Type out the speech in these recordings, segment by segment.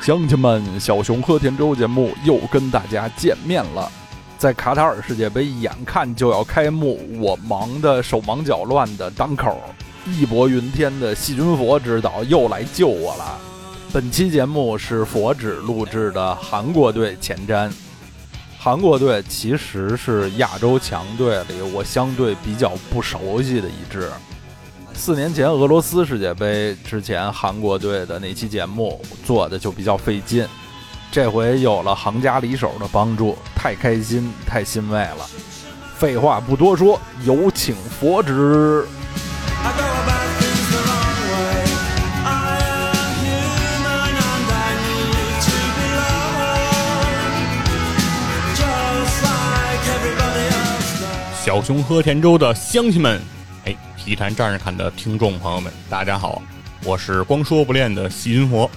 乡亲们，小熊喝甜粥节目又跟大家见面了。在卡塔尔世界杯眼看就要开幕，我忙得手忙脚乱的当口，义薄云天的细菌佛指导又来救我了。本期节目是佛指录制的韩国队前瞻。韩国队其实是亚洲强队里我相对比较不熟悉的一支。四年前俄罗斯世界杯之前，韩国队的那期节目做的就比较费劲。这回有了行家里手的帮助，太开心，太欣慰了。废话不多说，有请佛指。小熊喝甜粥的乡亲们。哎体坛战士看的听众朋友们，大家好，我是光说不练的细菌佛。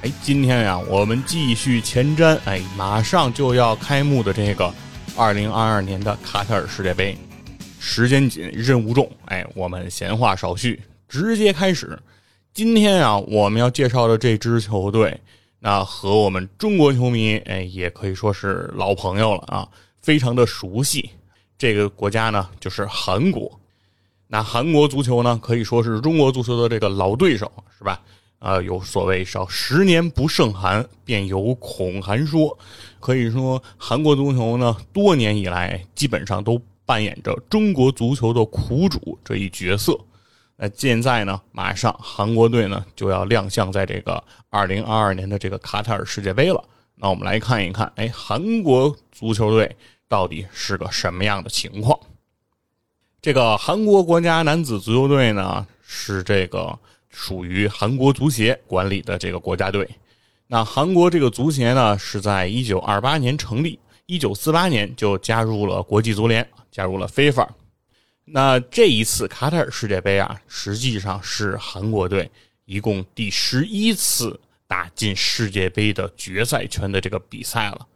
哎，今天呀，我们继续前瞻，哎，马上就要开幕的这个二零二二年的卡塔尔世界杯。时间紧，任务重，哎，我们闲话少叙，直接开始。今天啊，我们要介绍的这支球队，那和我们中国球迷，哎，也可以说是老朋友了啊，非常的熟悉。这个国家呢，就是韩国。那韩国足球呢，可以说是中国足球的这个老对手，是吧？啊，有所谓“少十年不胜韩，便有恐韩说”。可以说，韩国足球呢，多年以来基本上都扮演着中国足球的苦主这一角色。那现在呢，马上韩国队呢就要亮相在这个二零二二年的这个卡塔尔世界杯了。那我们来看一看，哎，韩国足球队到底是个什么样的情况？这个韩国国家男子足球队呢，是这个属于韩国足协管理的这个国家队。那韩国这个足协呢，是在一九二八年成立，一九四八年就加入了国际足联，加入了 FIFA。那这一次卡塔尔世界杯啊，实际上是韩国队一共第十一次打进世界杯的决赛圈的这个比赛了。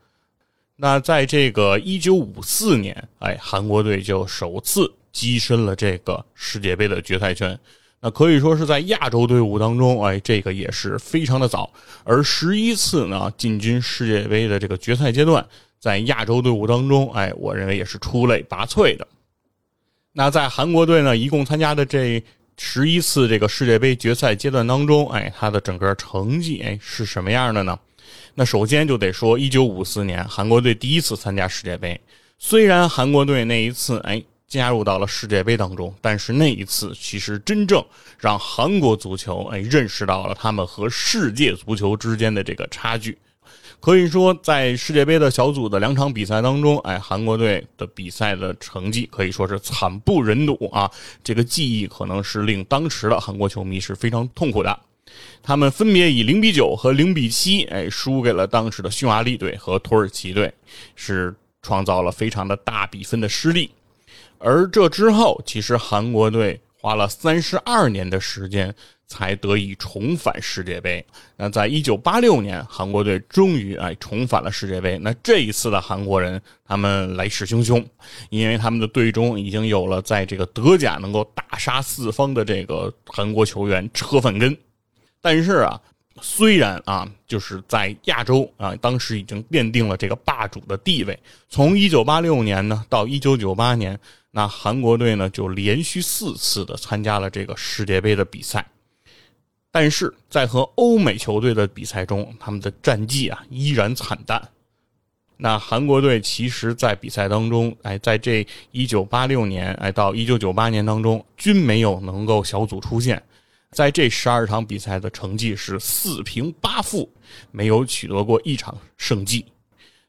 那在这个一九五四年，哎，韩国队就首次。跻身了这个世界杯的决赛圈，那可以说是在亚洲队伍当中，哎，这个也是非常的早。而十一次呢进军世界杯的这个决赛阶段，在亚洲队伍当中，哎，我认为也是出类拔萃的。那在韩国队呢，一共参加的这十一次这个世界杯决赛阶段当中，哎，他的整个成绩哎是什么样的呢？那首先就得说，一九五四年韩国队第一次参加世界杯，虽然韩国队那一次哎。加入到了世界杯当中，但是那一次其实真正让韩国足球哎认识到了他们和世界足球之间的这个差距。可以说，在世界杯的小组的两场比赛当中，哎，韩国队的比赛的成绩可以说是惨不忍睹啊！这个记忆可能是令当时的韩国球迷是非常痛苦的。他们分别以零比九和零比七哎输给了当时的匈牙利队和土耳其队，是创造了非常的大比分的失利。而这之后，其实韩国队花了三十二年的时间才得以重返世界杯。那在一九八六年，韩国队终于哎重返了世界杯。那这一次的韩国人，他们来势汹汹，因为他们的队中已经有了在这个德甲能够大杀四方的这个韩国球员车范根。但是啊。虽然啊，就是在亚洲啊，当时已经奠定了这个霸主的地位。从一九八六年呢到一九九八年，那韩国队呢就连续四次的参加了这个世界杯的比赛。但是在和欧美球队的比赛中，他们的战绩啊依然惨淡。那韩国队其实，在比赛当中，哎，在这一九八六年哎到一九九八年当中，均没有能够小组出线。在这十二场比赛的成绩是四平八负，没有取得过一场胜绩。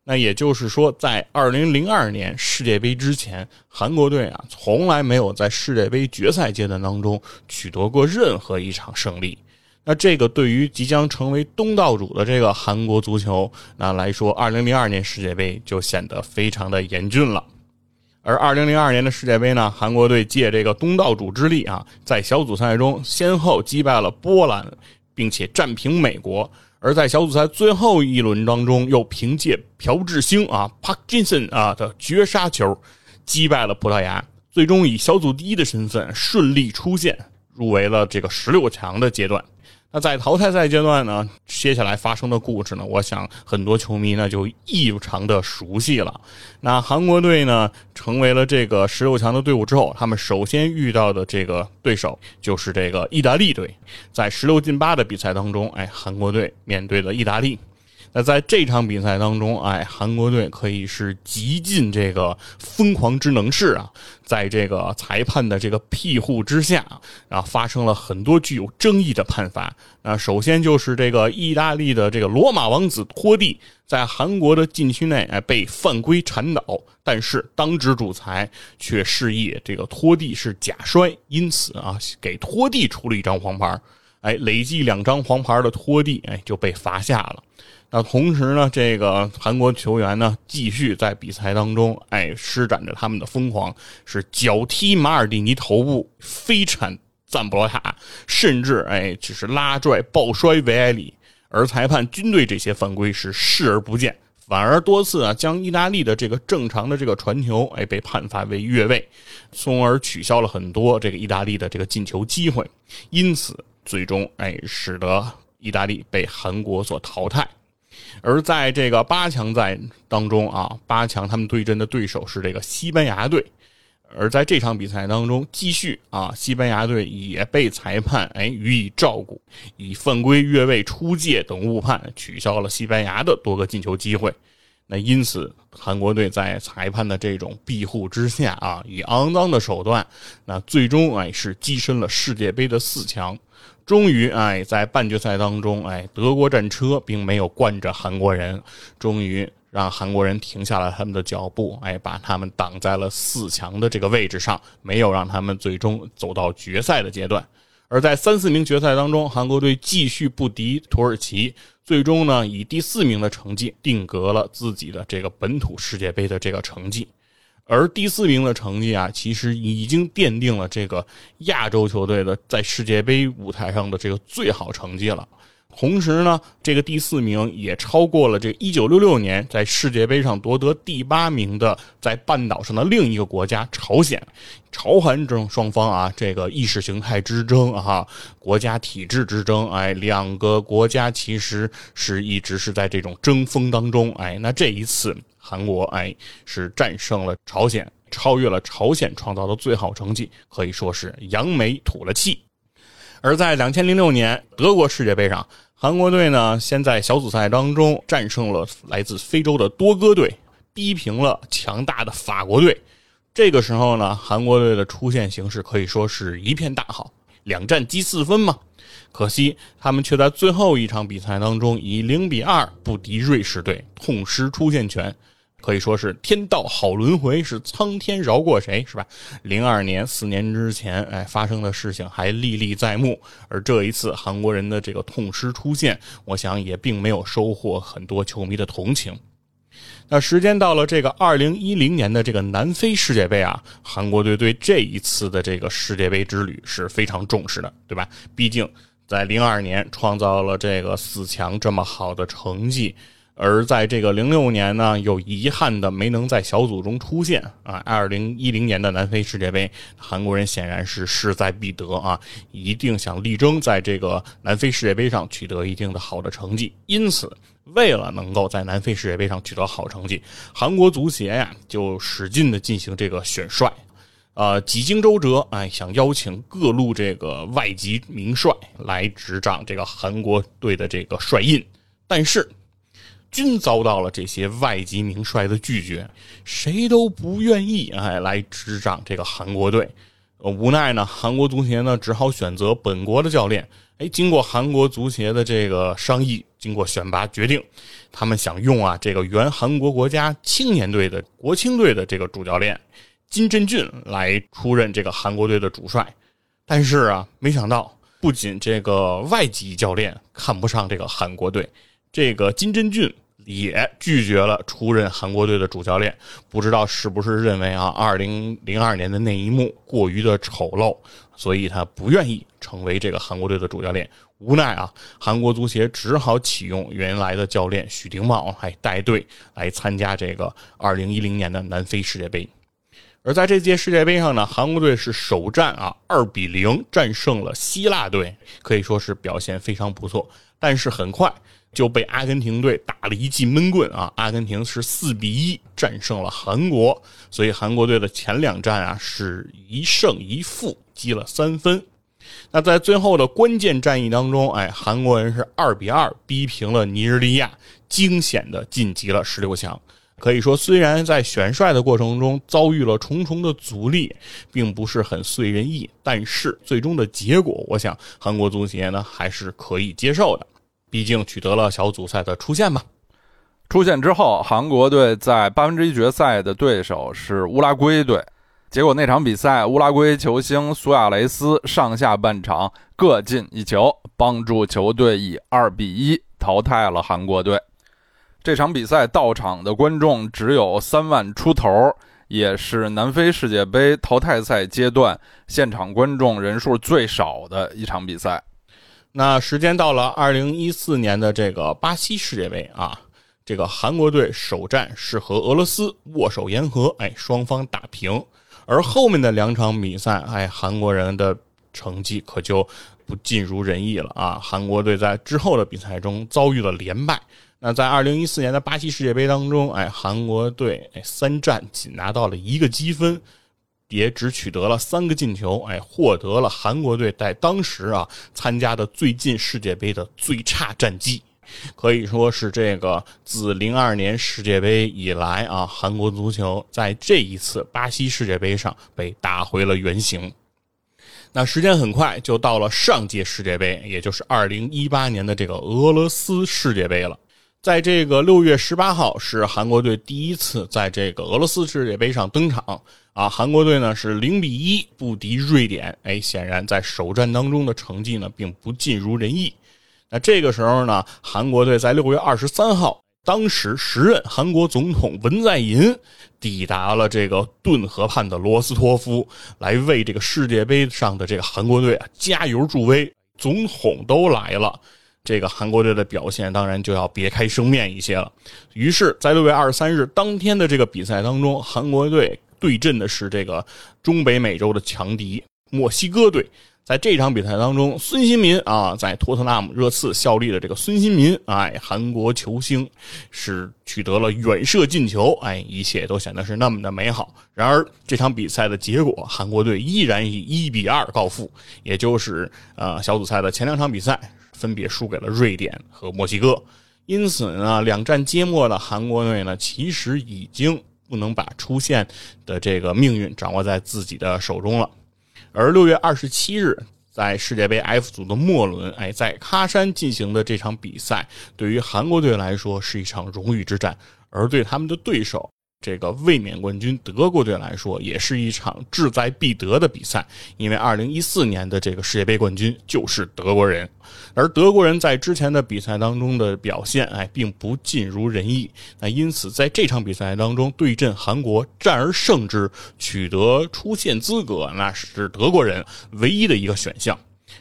那也就是说，在二零零二年世界杯之前，韩国队啊从来没有在世界杯决赛阶段当中取得过任何一场胜利。那这个对于即将成为东道主的这个韩国足球那来说，二零零二年世界杯就显得非常的严峻了。而二零零二年的世界杯呢，韩国队借这个东道主之力啊，在小组赛中先后击败了波兰，并且战平美国；而在小组赛最后一轮当中，又凭借朴智星啊 （Park Jinson） 啊的绝杀球，击败了葡萄牙。最终以小组第一的身份顺利出线，入围了这个十六强的阶段。那在淘汰赛阶段呢，接下来发生的故事呢，我想很多球迷呢就异常的熟悉了。那韩国队呢成为了这个十六强的队伍之后，他们首先遇到的这个对手就是这个意大利队。在十六进八的比赛当中，哎，韩国队面对了意大利。那在这场比赛当中，哎，韩国队可以是极尽这个疯狂之能事啊，在这个裁判的这个庇护之下，啊，发生了很多具有争议的判罚。那首先就是这个意大利的这个罗马王子托蒂在韩国的禁区内哎被犯规铲倒，但是当值主裁却示意这个托蒂是假摔，因此啊给托蒂出了一张黄牌。哎，累计两张黄牌的托蒂哎就被罚下了。那同时呢，这个韩国球员呢，继续在比赛当中，哎，施展着他们的疯狂，是脚踢马尔蒂尼头部，飞铲赞布罗塔，甚至哎，只是拉拽抱摔维埃里，而裁判均对这些犯规是视而不见，反而多次啊，将意大利的这个正常的这个传球，哎，被判罚为越位，从而取消了很多这个意大利的这个进球机会，因此最终哎，使得意大利被韩国所淘汰。而在这个八强赛当中啊，八强他们对阵的对手是这个西班牙队，而在这场比赛当中，继续啊，西班牙队也被裁判哎予以照顾，以犯规、越位、出界等误判取消了西班牙的多个进球机会。那因此，韩国队在裁判的这种庇护之下啊，以肮脏的手段，那最终哎是跻身了世界杯的四强。终于，哎，在半决赛当中，哎，德国战车并没有惯着韩国人，终于让韩国人停下了他们的脚步，哎，把他们挡在了四强的这个位置上，没有让他们最终走到决赛的阶段。而在三四名决赛当中，韩国队继续不敌土耳其，最终呢，以第四名的成绩定格了自己的这个本土世界杯的这个成绩。而第四名的成绩啊，其实已经奠定了这个亚洲球队的在世界杯舞台上的这个最好成绩了。同时呢，这个第四名也超过了这一九六六年在世界杯上夺得第八名的在半岛上的另一个国家朝鲜。朝韩争双方啊，这个意识形态之争啊，国家体制之争，哎，两个国家其实是一直是在这种争锋当中。哎，那这一次。韩国哎是战胜了朝鲜，超越了朝鲜创造的最好成绩，可以说是扬眉吐了气。而在两千零六年德国世界杯上，韩国队呢先在小组赛当中战胜了来自非洲的多哥队，逼平了强大的法国队。这个时候呢，韩国队的出线形势可以说是一片大好，两战积四分嘛。可惜他们却在最后一场比赛当中以零比二不敌瑞士队，痛失出线权。可以说是天道好轮回，是苍天饶过谁，是吧？零二年四年之前，哎，发生的事情还历历在目。而这一次韩国人的这个痛失出现，我想也并没有收获很多球迷的同情。那时间到了这个二零一零年的这个南非世界杯啊，韩国队对这一次的这个世界杯之旅是非常重视的，对吧？毕竟在零二年创造了这个四强这么好的成绩。而在这个零六年呢，有遗憾的没能在小组中出现啊。二零一零年的南非世界杯，韩国人显然是势在必得啊，一定想力争在这个南非世界杯上取得一定的好的成绩。因此，为了能够在南非世界杯上取得好成绩，韩国足协呀就使劲的进行这个选帅，呃，几经周折，哎，想邀请各路这个外籍名帅来执掌这个韩国队的这个帅印，但是。均遭到了这些外籍名帅的拒绝，谁都不愿意哎来执掌这个韩国队。呃无奈呢，韩国足协呢只好选择本国的教练。哎，经过韩国足协的这个商议，经过选拔决定，他们想用啊这个原韩国国家青年队的国青队的这个主教练金振俊来出任这个韩国队的主帅。但是啊，没想到不仅这个外籍教练看不上这个韩国队。这个金振俊也拒绝了出任韩国队的主教练，不知道是不是认为啊，二零零二年的那一幕过于的丑陋，所以他不愿意成为这个韩国队的主教练。无奈啊，韩国足协只好启用原来的教练许丁茂来带队来参加这个二零一零年的南非世界杯。而在这届世界杯上呢，韩国队是首战啊二比零战胜了希腊队，可以说是表现非常不错。但是很快就被阿根廷队打了一记闷棍啊！阿根廷是四比一战胜了韩国，所以韩国队的前两战啊是一胜一负，积了三分。那在最后的关键战役当中，哎，韩国人是二比二逼平了尼日利亚，惊险的晋级了十六强。可以说，虽然在选帅的过程中遭遇了重重的阻力，并不是很遂人意，但是最终的结果，我想韩国足协呢还是可以接受的，毕竟取得了小组赛的出线嘛。出线之后，韩国队在八分之一决赛的对手是乌拉圭队，结果那场比赛，乌拉圭球星苏亚雷斯上下半场各进一球，帮助球队以二比一淘汰了韩国队。这场比赛到场的观众只有三万出头，也是南非世界杯淘汰赛阶段现场观众人数最少的一场比赛。那时间到了二零一四年的这个巴西世界杯啊，这个韩国队首战是和俄罗斯握手言和，哎，双方打平。而后面的两场比赛，哎，韩国人的成绩可就不尽如人意了啊！韩国队在之后的比赛中遭遇了连败。那在二零一四年的巴西世界杯当中，哎，韩国队哎三战仅拿到了一个积分，也只取得了三个进球，哎，获得了韩国队在当时啊参加的最近世界杯的最差战绩，可以说是这个自零二年世界杯以来啊，韩国足球在这一次巴西世界杯上被打回了原形。那时间很快就到了上届世界杯，也就是二零一八年的这个俄罗斯世界杯了。在这个六月十八号，是韩国队第一次在这个俄罗斯世界杯上登场啊！韩国队呢是零比一不敌瑞典，哎，显然在首战当中的成绩呢并不尽如人意。那这个时候呢，韩国队在六月二十三号，当时时任韩国总统文在寅抵达了这个顿河畔的罗斯托夫，来为这个世界杯上的这个韩国队啊加油助威。总统都来了。这个韩国队的表现当然就要别开生面一些了。于是，在六月二十三日当天的这个比赛当中，韩国队对阵的是这个中北美洲的强敌墨西哥队。在这场比赛当中，孙兴民啊，在托特纳姆热刺效力的这个孙兴民，哎，韩国球星是取得了远射进球，哎，一切都显得是那么的美好。然而，这场比赛的结果，韩国队依然以一比二告负，也就是呃小组赛的前两场比赛。分别输给了瑞典和墨西哥，因此呢，两战皆末的韩国队呢，其实已经不能把出线的这个命运掌握在自己的手中了。而六月二十七日，在世界杯 F 组的末轮，哎，在喀山进行的这场比赛，对于韩国队来说是一场荣誉之战，而对他们的对手。这个卫冕冠军德国队来说，也是一场志在必得的比赛，因为二零一四年的这个世界杯冠军就是德国人，而德国人在之前的比赛当中的表现，哎，并不尽如人意。那因此，在这场比赛当中对阵韩国，战而胜之，取得出线资格，那是德国人唯一的一个选项。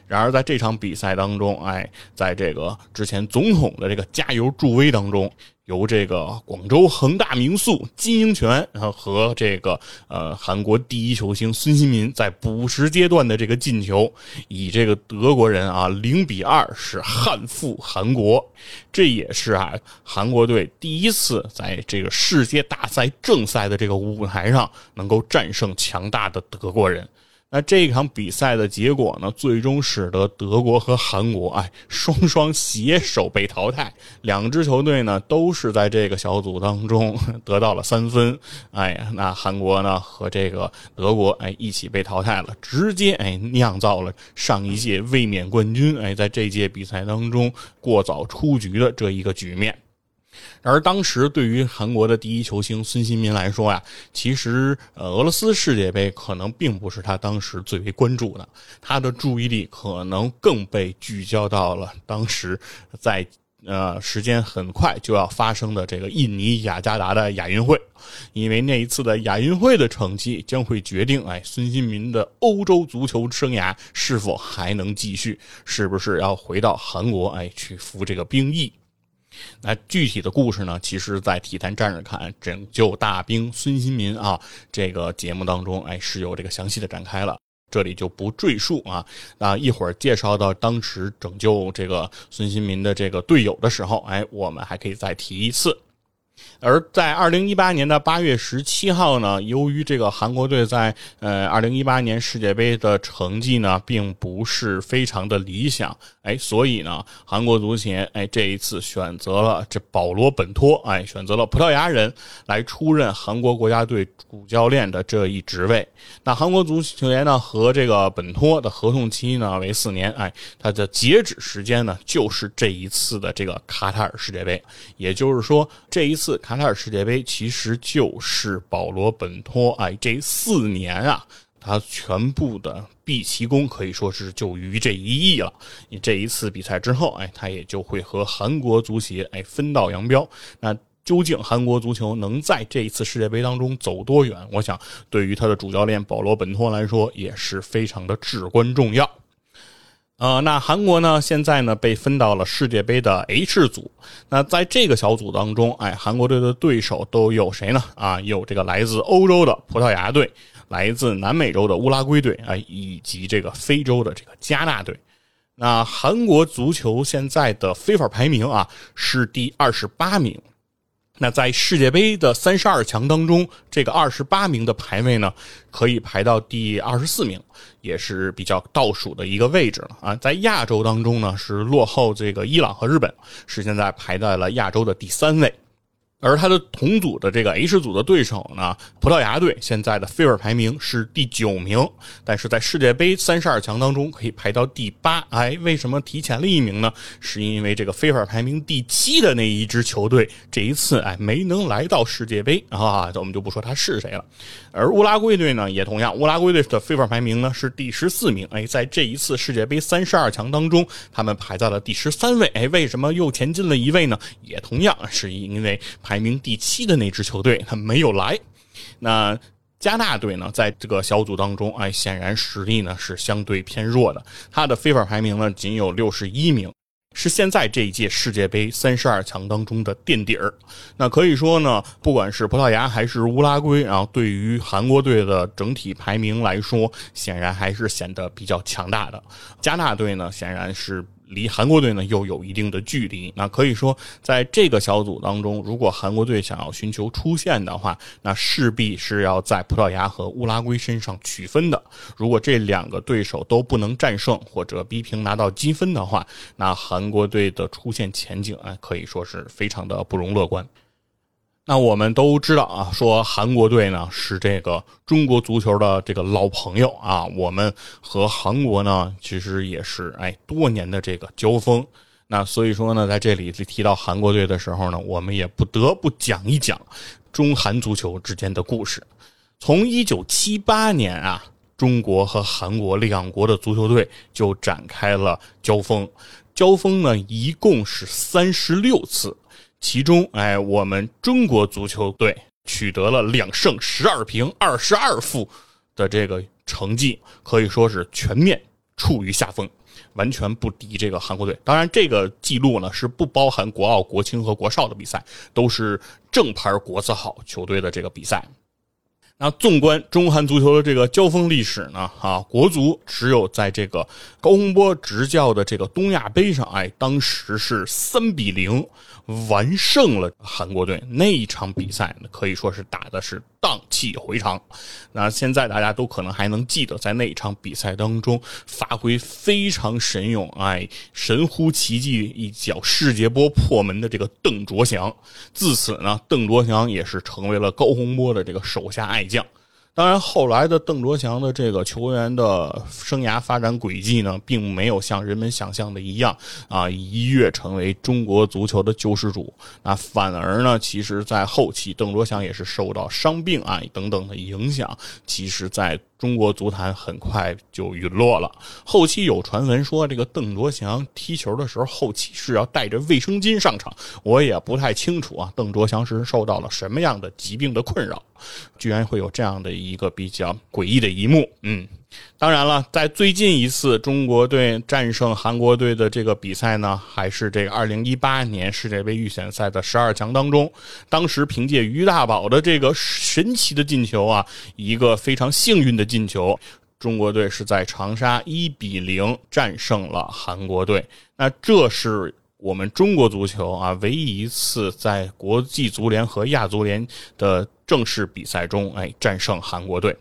然而，在这场比赛当中，哎，在这个之前总统的这个加油助威当中。由这个广州恒大名宿金英权，然后和这个呃韩国第一球星孙兴民在补时阶段的这个进球，以这个德国人啊零比二是憾负韩国，这也是啊韩国队第一次在这个世界大赛正赛的这个舞台上能够战胜强大的德国人。那这一场比赛的结果呢，最终使得德国和韩国哎双双携手被淘汰。两支球队呢都是在这个小组当中 得到了三分。哎呀，那韩国呢和这个德国哎一起被淘汰了，直接哎酿造了上一届卫冕冠军哎在这届比赛当中过早出局的这一个局面。而当时对于韩国的第一球星孙兴民来说呀，其实呃俄罗斯世界杯可能并不是他当时最为关注的，他的注意力可能更被聚焦到了当时在呃时间很快就要发生的这个印尼雅加达的亚运会，因为那一次的亚运会的成绩将会决定哎孙兴民的欧洲足球生涯是否还能继续，是不是要回到韩国哎去服这个兵役。那具体的故事呢，其实，在《体坛战士看拯救大兵孙兴民》啊这个节目当中，哎，是有这个详细的展开了。这里就不赘述啊，那一会儿介绍到当时拯救这个孙兴民的这个队友的时候，哎，我们还可以再提一次。而在二零一八年的八月十七号呢，由于这个韩国队在呃二零一八年世界杯的成绩呢，并不是非常的理想，哎，所以呢，韩国足协哎这一次选择了这保罗本托，哎，选择了葡萄牙人来出任韩国国家队主教练的这一职位。那韩国足球员呢和这个本托的合同期呢为四年，哎，他的截止时间呢就是这一次的这个卡塔尔世界杯，也就是说这一次。卡塔尔世界杯其实就是保罗本托哎，这四年啊，他全部的毕其功可以说是就于这一役了。你这一次比赛之后，哎，他也就会和韩国足协哎分道扬镳。那究竟韩国足球能在这一次世界杯当中走多远？我想，对于他的主教练保罗本托来说，也是非常的至关重要。呃，那韩国呢？现在呢被分到了世界杯的 H 组。那在这个小组当中，哎，韩国队的对手都有谁呢？啊，有这个来自欧洲的葡萄牙队，来自南美洲的乌拉圭队，啊，以及这个非洲的这个加纳队。那韩国足球现在的非法排名啊是第二十八名。那在世界杯的三十二强当中，这个二十八名的排位呢，可以排到第二十四名，也是比较倒数的一个位置了啊。在亚洲当中呢，是落后这个伊朗和日本，是现在排在了亚洲的第三位。而他的同组的这个 H 组的对手呢，葡萄牙队现在的 FIFA 排名是第九名，但是在世界杯三十二强当中可以排到第八。哎，为什么提前了一名呢？是因为这个 FIFA 排名第七的那一支球队这一次哎没能来到世界杯啊，我们就不说他是谁了。而乌拉圭队呢也同样，乌拉圭队的 FIFA 排名呢是第十四名。哎，在这一次世界杯三十二强当中，他们排在了第十三位。哎，为什么又前进了一位呢？也同样是因为。排名第七的那支球队他没有来，那加纳队呢，在这个小组当中，哎，显然实力呢是相对偏弱的。他的非法排名呢仅有六十一名，是现在这一届世界杯三十二强当中的垫底儿。那可以说呢，不管是葡萄牙还是乌拉圭，然后对于韩国队的整体排名来说，显然还是显得比较强大的。加纳队呢，显然是。离韩国队呢又有一定的距离，那可以说在这个小组当中，如果韩国队想要寻求出线的话，那势必是要在葡萄牙和乌拉圭身上取分的。如果这两个对手都不能战胜或者逼平拿到积分的话，那韩国队的出线前景啊可以说是非常的不容乐观。那我们都知道啊，说韩国队呢是这个中国足球的这个老朋友啊，我们和韩国呢其实也是哎多年的这个交锋。那所以说呢，在这里提到韩国队的时候呢，我们也不得不讲一讲中韩足球之间的故事。从一九七八年啊，中国和韩国两国的足球队就展开了交锋，交锋呢一共是三十六次。其中，哎，我们中国足球队取得了两胜十二平二十二负的这个成绩，可以说是全面处于下风，完全不敌这个韩国队。当然，这个记录呢是不包含国奥、国青和国少的比赛，都是正牌国字号球队的这个比赛。那纵观中韩足球的这个交锋历史呢，啊，国足只有在这个高洪波执教的这个东亚杯上，哎，当时是三比零。完胜了韩国队那一场比赛，可以说是打的是荡气回肠。那现在大家都可能还能记得，在那一场比赛当中发挥非常神勇，哎，神乎其技一脚世界波破门的这个邓卓翔。自此呢，邓卓翔也是成为了高洪波的这个手下爱将。当然，后来的邓卓翔的这个球员的生涯发展轨迹呢，并没有像人们想象的一样啊，一跃成为中国足球的救世主。那反而呢，其实在后期，邓卓翔也是受到伤病啊等等的影响，其实在。中国足坛很快就陨落了。后期有传闻说，这个邓卓翔踢球的时候，后期是要带着卫生巾上场。我也不太清楚啊，邓卓翔是受到了什么样的疾病的困扰，居然会有这样的一个比较诡异的一幕。嗯，当然了，在最近一次中国队战胜韩国队的这个比赛呢，还是这个二零一八年世界杯预选赛的十二强当中，当时凭借于大宝的这个神奇的进球啊，一个非常幸运的进球，中国队是在长沙一比零战胜了韩国队。那这是我们中国足球啊唯一一次在国际足联和亚足联的正式比赛中，哎，战胜韩国队。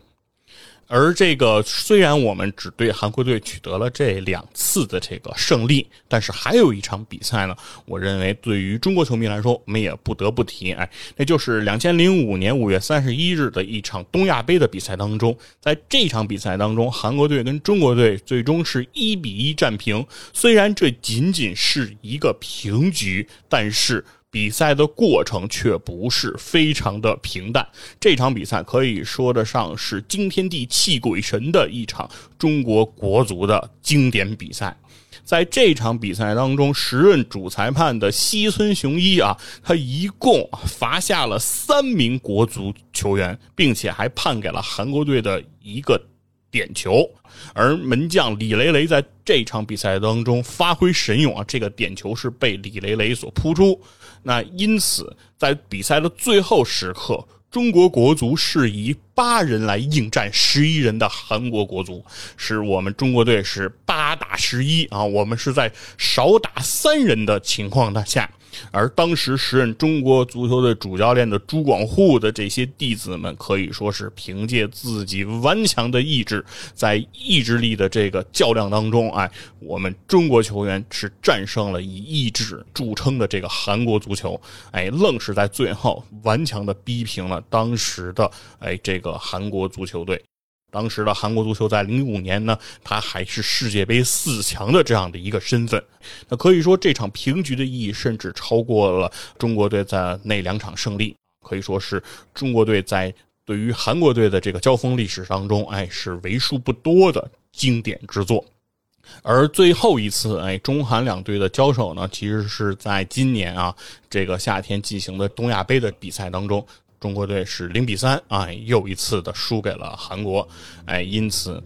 而这个虽然我们只对韩国队取得了这两次的这个胜利，但是还有一场比赛呢，我认为对于中国球迷来说，我们也不得不提，哎，那就是两千零五年五月三十一日的一场东亚杯的比赛当中，在这场比赛当中，韩国队跟中国队最终是一比一战平。虽然这仅仅是一个平局，但是。比赛的过程却不是非常的平淡，这场比赛可以说得上是惊天地泣鬼神的一场中国国足的经典比赛。在这场比赛当中，时任主裁判的西村雄一啊，他一共罚下了三名国足球员，并且还判给了韩国队的一个。点球，而门将李雷雷在这场比赛当中发挥神勇啊！这个点球是被李雷雷所扑出。那因此，在比赛的最后时刻，中国国足是以八人来应战十一人的韩国国足，是我们中国队是八打十一啊！我们是在少打三人的情况下。而当时时任中国足球队主教练的朱广沪的这些弟子们，可以说是凭借自己顽强的意志，在意志力的这个较量当中，哎，我们中国球员是战胜了以意志著称的这个韩国足球，哎，愣是在最后顽强的逼平了当时的哎这个韩国足球队。当时的韩国足球在零五年呢，他还是世界杯四强的这样的一个身份。那可以说这场平局的意义甚至超过了中国队在那两场胜利，可以说是中国队在对于韩国队的这个交锋历史当中，哎，是为数不多的经典之作。而最后一次，哎，中韩两队的交手呢，其实是在今年啊这个夏天进行的东亚杯的比赛当中。中国队是零比三啊，又一次的输给了韩国，哎，因此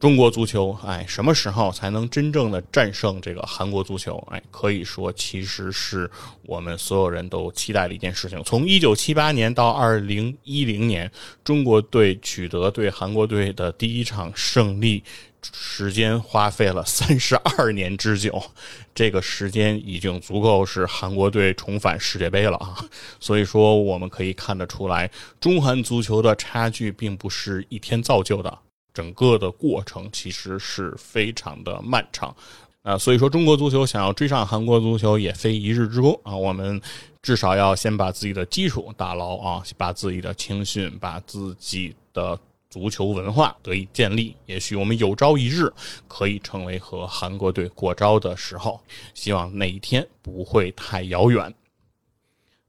中国足球，哎，什么时候才能真正的战胜这个韩国足球？哎，可以说其实是我们所有人都期待的一件事情。从一九七八年到二零一零年，中国队取得对韩国队的第一场胜利。时间花费了三十二年之久，这个时间已经足够是韩国队重返世界杯了啊！所以说，我们可以看得出来，中韩足球的差距并不是一天造就的，整个的过程其实是非常的漫长啊！所以说，中国足球想要追上韩国足球也非一日之功啊！我们至少要先把自己的基础打牢啊，把自己的青训，把自己的。足球文化得以建立，也许我们有朝一日可以成为和韩国队过招的时候，希望那一天不会太遥远。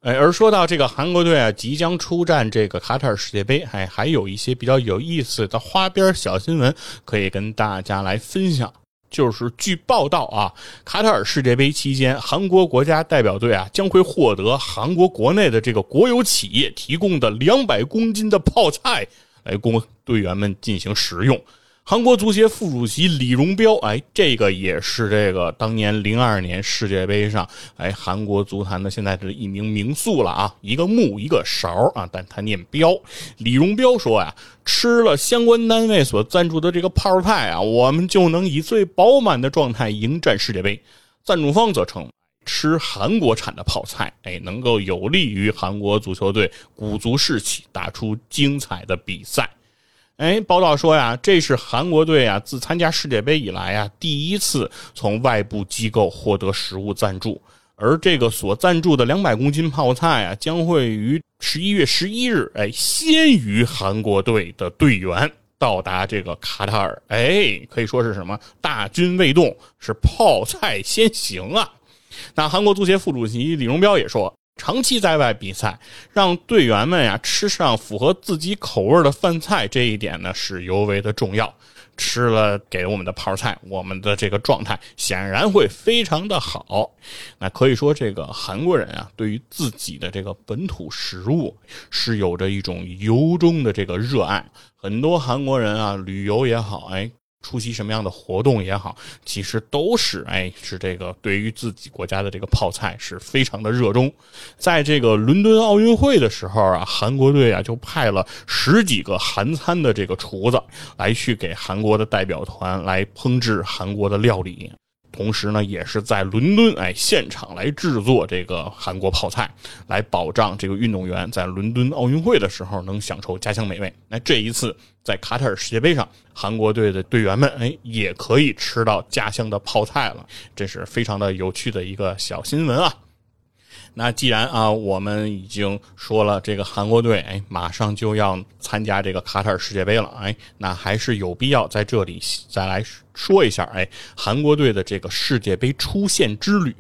哎，而说到这个韩国队啊，即将出战这个卡塔尔世界杯，哎，还有一些比较有意思的花边小新闻可以跟大家来分享。就是据报道啊，卡塔尔世界杯期间，韩国国家代表队啊将会获得韩国国内的这个国有企业提供的两百公斤的泡菜。来供队员们进行食用。韩国足协副主席李荣彪，哎，这个也是这个当年零二年世界杯上，哎，韩国足坛的现在是一名名宿了啊，一个木一个勺啊，但他念彪。李荣彪说呀，吃了相关单位所赞助的这个泡菜啊，我们就能以最饱满的状态迎战世界杯。赞助方则称。吃韩国产的泡菜，哎，能够有利于韩国足球队鼓足士气，打出精彩的比赛。哎，报道说呀，这是韩国队啊自参加世界杯以来啊第一次从外部机构获得食物赞助，而这个所赞助的两百公斤泡菜啊，将会于十一月十一日，哎，先于韩国队的队员到达这个卡塔尔。哎，可以说是什么大军未动，是泡菜先行啊。那韩国足协副主席李荣彪也说，长期在外比赛，让队员们呀吃上符合自己口味的饭菜，这一点呢是尤为的重要。吃了给我们的泡菜，我们的这个状态显然会非常的好。那可以说，这个韩国人啊，对于自己的这个本土食物是有着一种由衷的这个热爱。很多韩国人啊，旅游也好，哎。出席什么样的活动也好，其实都是哎，是这个对于自己国家的这个泡菜是非常的热衷。在这个伦敦奥运会的时候啊，韩国队啊就派了十几个韩餐的这个厨子来去给韩国的代表团来烹制韩国的料理。同时呢，也是在伦敦哎现场来制作这个韩国泡菜，来保障这个运动员在伦敦奥运会的时候能享受家乡美味。那这一次在卡塔尔世界杯上，韩国队的队员们哎也可以吃到家乡的泡菜了，这是非常的有趣的一个小新闻啊。那既然啊，我们已经说了这个韩国队，哎，马上就要参加这个卡塔尔世界杯了，哎，那还是有必要在这里再来说一下，哎，韩国队的这个世界杯出线之旅。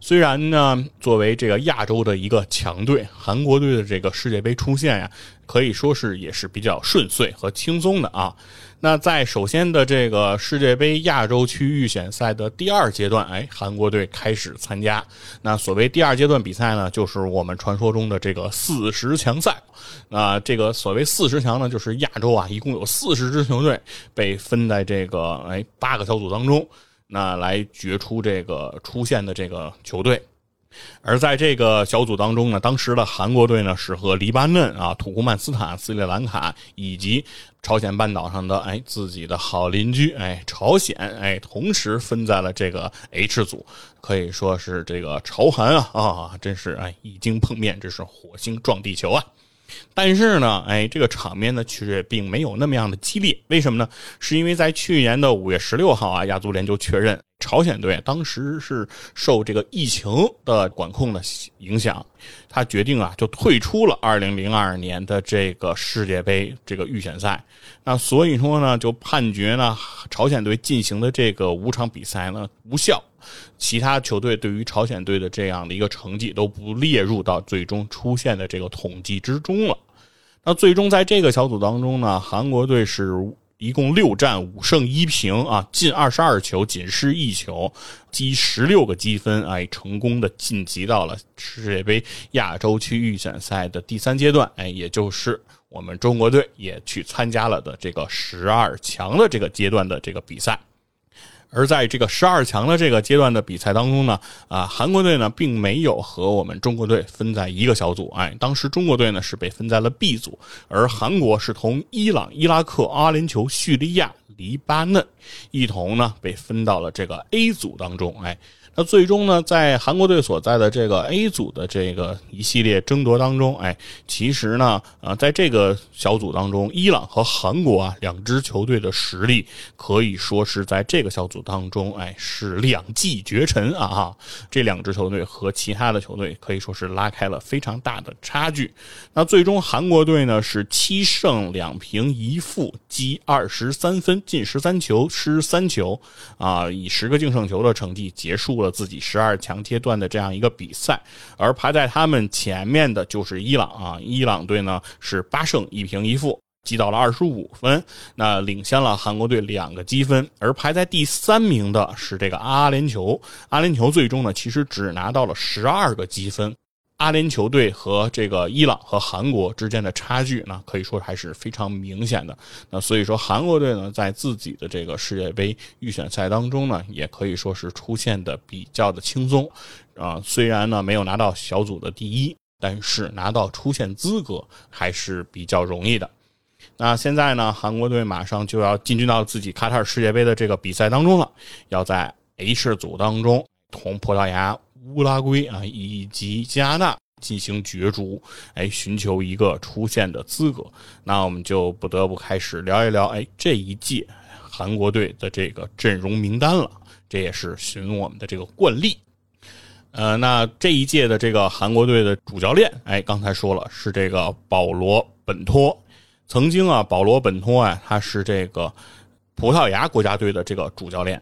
虽然呢，作为这个亚洲的一个强队，韩国队的这个世界杯出线呀，可以说是也是比较顺遂和轻松的啊。那在首先的这个世界杯亚洲区预选赛的第二阶段，哎，韩国队开始参加。那所谓第二阶段比赛呢，就是我们传说中的这个四十强赛。那这个所谓四十强呢，就是亚洲啊，一共有四十支球队被分在这个哎八个小组当中。那来决出这个出线的这个球队，而在这个小组当中呢，当时的韩国队呢是和黎巴嫩啊、土库曼斯坦、斯里兰卡以及朝鲜半岛上的哎自己的好邻居哎朝鲜哎同时分在了这个 H 组，可以说是这个朝韩啊啊真是哎一经碰面，这是火星撞地球啊！但是呢，哎，这个场面呢，其实也并没有那么样的激烈。为什么呢？是因为在去年的五月十六号啊，亚足联就确认，朝鲜队当时是受这个疫情的管控的影响，他决定啊，就退出了二零零二年的这个世界杯这个预选赛。那所以说呢，就判决呢，朝鲜队进行的这个五场比赛呢无效。其他球队对于朝鲜队的这样的一个成绩都不列入到最终出现的这个统计之中了。那最终在这个小组当中呢，韩国队是一共六战五胜一平啊，进二十二球，仅失一球，积十六个积分，哎，成功的晋级到了世界杯亚洲区预选赛的第三阶段，哎，也就是我们中国队也去参加了的这个十二强的这个阶段的这个比赛。而在这个十二强的这个阶段的比赛当中呢，啊，韩国队呢并没有和我们中国队分在一个小组，哎，当时中国队呢是被分在了 B 组，而韩国是同伊朗、伊拉克、阿联酋、叙利亚、黎巴嫩一同呢被分到了这个 A 组当中，哎。那最终呢，在韩国队所在的这个 A 组的这个一系列争夺当中，哎，其实呢，呃，在这个小组当中，伊朗和韩国啊两支球队的实力可以说是在这个小组当中，哎，是两骑绝尘啊！哈，这两支球队和其他的球队可以说是拉开了非常大的差距。那最终韩国队呢是七胜两平一负，积二十三分，进十三球，失三球，啊，以十个净胜球的成绩结束。了自己十二强阶段的这样一个比赛，而排在他们前面的就是伊朗啊，伊朗队呢是八胜一平一负，积到了二十五分，那领先了韩国队两个积分。而排在第三名的是这个阿联酋，阿联酋最终呢其实只拿到了十二个积分。阿联酋队和这个伊朗和韩国之间的差距呢，可以说还是非常明显的。那所以说，韩国队呢，在自己的这个世界杯预选赛当中呢，也可以说是出现的比较的轻松。啊，虽然呢没有拿到小组的第一，但是拿到出线资格还是比较容易的。那现在呢，韩国队马上就要进军到自己卡塔尔世界杯的这个比赛当中了，要在 H 组当中同葡萄牙。乌拉圭啊，以及加拿大进行角逐，哎，寻求一个出线的资格。那我们就不得不开始聊一聊，哎，这一届韩国队的这个阵容名单了。这也是循我们的这个惯例。呃，那这一届的这个韩国队的主教练，哎，刚才说了是这个保罗本托。曾经啊，保罗本托啊，他是这个葡萄牙国家队的这个主教练。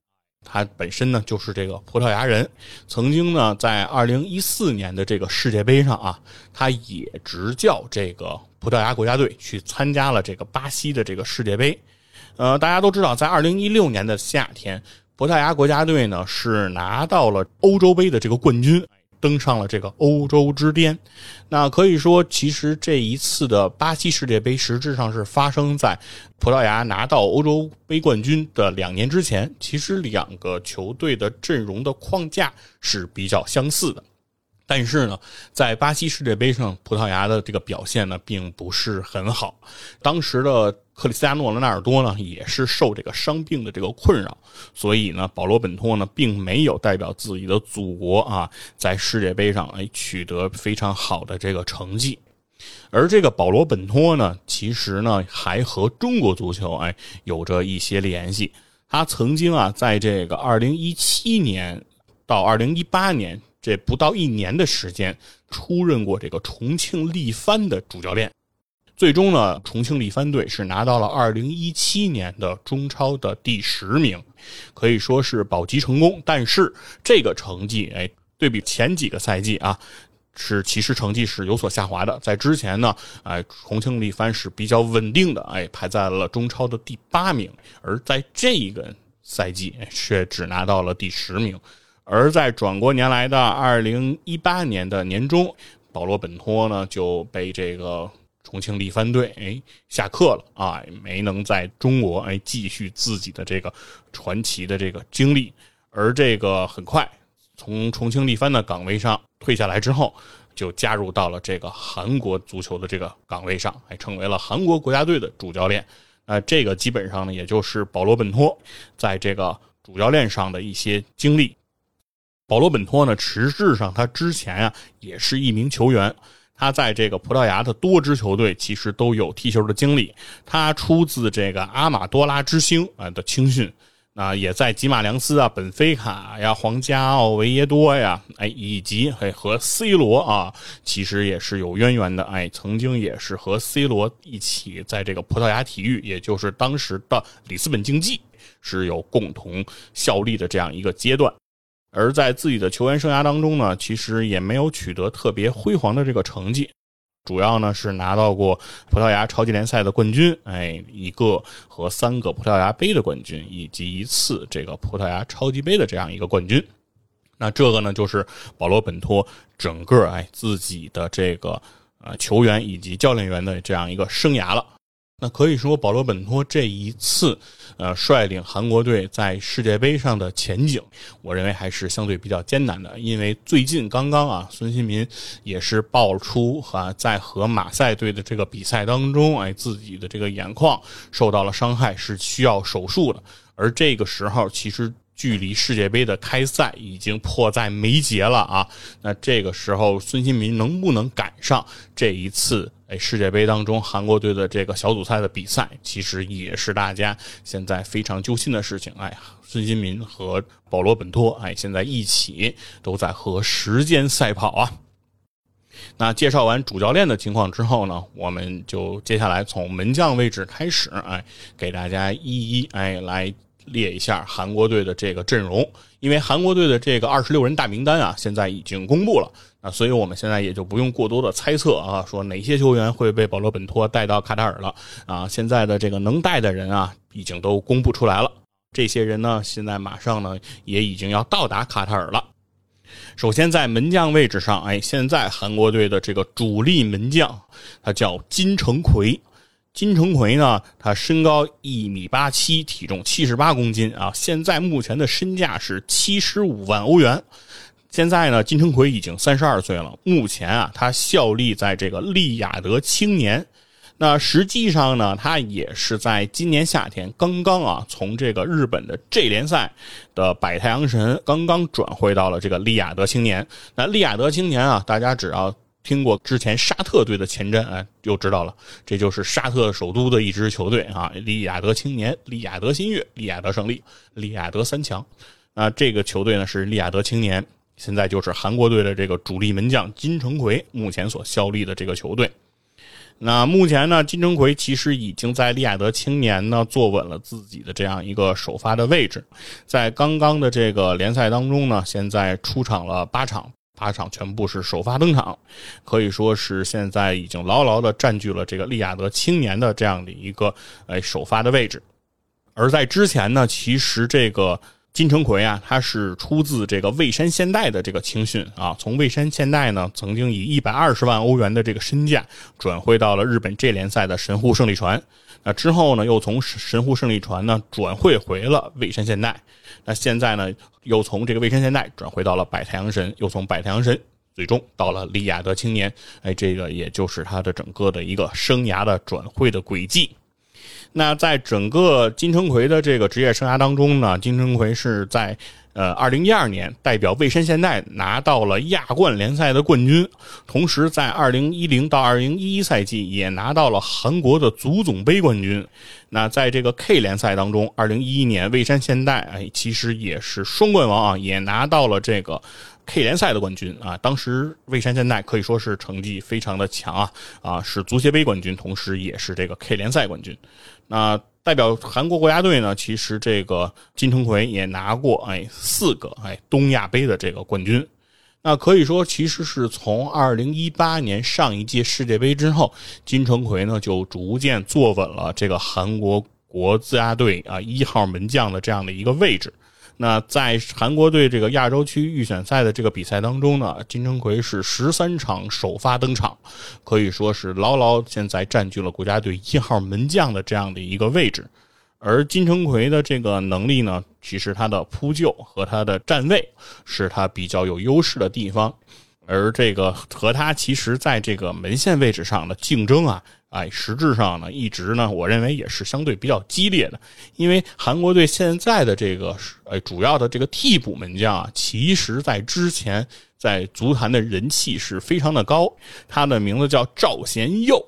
他本身呢就是这个葡萄牙人，曾经呢在二零一四年的这个世界杯上啊，他也执教这个葡萄牙国家队去参加了这个巴西的这个世界杯。呃，大家都知道，在二零一六年的夏天，葡萄牙国家队呢是拿到了欧洲杯的这个冠军。登上了这个欧洲之巅，那可以说，其实这一次的巴西世界杯实质上是发生在葡萄牙拿到欧洲杯冠军的两年之前。其实两个球队的阵容的框架是比较相似的。但是呢，在巴西世界杯上，葡萄牙的这个表现呢，并不是很好。当时的克里斯蒂亚诺·罗纳尔多呢，也是受这个伤病的这个困扰，所以呢，保罗·本托呢，并没有代表自己的祖国啊，在世界杯上哎取得非常好的这个成绩。而这个保罗·本托呢，其实呢，还和中国足球哎有着一些联系。他曾经啊，在这个2017年到2018年。这不到一年的时间，出任过这个重庆力帆的主教练，最终呢，重庆力帆队是拿到了二零一七年的中超的第十名，可以说是保级成功。但是这个成绩，哎，对比前几个赛季啊，是其实成绩是有所下滑的。在之前呢，哎，重庆力帆是比较稳定的，哎，排在了中超的第八名，而在这一个赛季却只拿到了第十名。而在转过年来的二零一八年的年中，保罗本托呢就被这个重庆力帆队哎下课了啊，没能在中国哎继续自己的这个传奇的这个经历。而这个很快从重庆力帆的岗位上退下来之后，就加入到了这个韩国足球的这个岗位上，还成为了韩国国家队的主教练。呃，这个基本上呢，也就是保罗本托在这个主教练上的一些经历。保罗·本托呢，实质上他之前啊也是一名球员，他在这个葡萄牙的多支球队其实都有踢球的经历。他出自这个阿马多拉之星啊的青训，那也在吉马良斯啊、本菲卡呀、皇家奥维耶多呀，哎，以及哎和 C 罗啊，其实也是有渊源的。哎，曾经也是和 C 罗一起在这个葡萄牙体育，也就是当时的里斯本竞技，是有共同效力的这样一个阶段。而在自己的球员生涯当中呢，其实也没有取得特别辉煌的这个成绩，主要呢是拿到过葡萄牙超级联赛的冠军，哎，一个和三个葡萄牙杯的冠军，以及一次这个葡萄牙超级杯的这样一个冠军。那这个呢，就是保罗本托整个哎自己的这个呃球员以及教练员的这样一个生涯了。那可以说，保罗本托这一次，呃，率领韩国队在世界杯上的前景，我认为还是相对比较艰难的。因为最近刚刚啊，孙兴民也是爆出啊，在和马赛队的这个比赛当中，哎，自己的这个眼眶受到了伤害，是需要手术的。而这个时候，其实。距离世界杯的开赛已经迫在眉睫了啊！那这个时候，孙兴民能不能赶上这一次哎世界杯当中韩国队的这个小组赛的比赛，其实也是大家现在非常揪心的事情。哎，孙兴民和保罗本托哎现在一起都在和时间赛跑啊！那介绍完主教练的情况之后呢，我们就接下来从门将位置开始，哎，给大家一一哎来。列一下韩国队的这个阵容，因为韩国队的这个二十六人大名单啊，现在已经公布了啊，所以我们现在也就不用过多的猜测啊，说哪些球员会被保罗本托带到卡塔尔了啊。现在的这个能带的人啊，已经都公布出来了。这些人呢，现在马上呢，也已经要到达卡塔尔了。首先在门将位置上，哎，现在韩国队的这个主力门将，他叫金城奎。金城奎呢，他身高一米八七，体重七十八公斤啊。现在目前的身价是七十五万欧元。现在呢，金城奎已经三十二岁了。目前啊，他效力在这个利雅得青年。那实际上呢，他也是在今年夏天刚刚啊，从这个日本的 J 联赛的百太阳神刚刚转会到了这个利雅得青年。那利雅得青年啊，大家只要。听过之前沙特队的前瞻，哎，就知道了，这就是沙特首都的一支球队啊，利雅得青年、利雅得新月、利雅得胜利、利雅得三强。那这个球队呢是利雅得青年，现在就是韩国队的这个主力门将金城奎目前所效力的这个球队。那目前呢，金城奎其实已经在利雅得青年呢坐稳了自己的这样一个首发的位置，在刚刚的这个联赛当中呢，现在出场了八场，八场全部是首发登场，可以说是现在已经牢牢的占据了这个利雅得青年的这样的一个哎首发的位置。而在之前呢，其实这个。金城奎啊，他是出自这个蔚山现代的这个青训啊，从蔚山现代呢，曾经以一百二十万欧元的这个身价转会到了日本 J 联赛的神户胜利船。那之后呢，又从神户胜利船呢转会回了蔚山现代。那现在呢，又从这个蔚山现代转回到了百太阳神，又从百太阳神最终到了利雅得青年。哎，这个也就是他的整个的一个生涯的转会的轨迹。那在整个金城奎的这个职业生涯当中呢，金城奎是在呃二零一二年代表蔚山现代拿到了亚冠联赛的冠军，同时在二零一零到二零一一赛季也拿到了韩国的足总杯冠军。那在这个 K 联赛当中，二零一一年蔚山现代哎其实也是双冠王啊，也拿到了这个。K 联赛的冠军啊，当时蔚山现代可以说是成绩非常的强啊啊，是足协杯冠军，同时也是这个 K 联赛冠军。那代表韩国国家队呢，其实这个金城奎也拿过哎四个哎东亚杯的这个冠军。那可以说，其实是从二零一八年上一届世界杯之后，金城奎呢就逐渐坐稳了这个韩国国家队啊一号门将的这样的一个位置。那在韩国队这个亚洲区预选赛的这个比赛当中呢，金城奎是十三场首发登场，可以说是牢牢现在占据了国家队一号门将的这样的一个位置。而金城奎的这个能力呢，其实他的扑救和他的站位是他比较有优势的地方，而这个和他其实在这个门线位置上的竞争啊。哎，实质上呢，一直呢，我认为也是相对比较激烈的，因为韩国队现在的这个呃主要的这个替补门将啊，其实在之前在足坛的人气是非常的高，他的名字叫赵贤佑。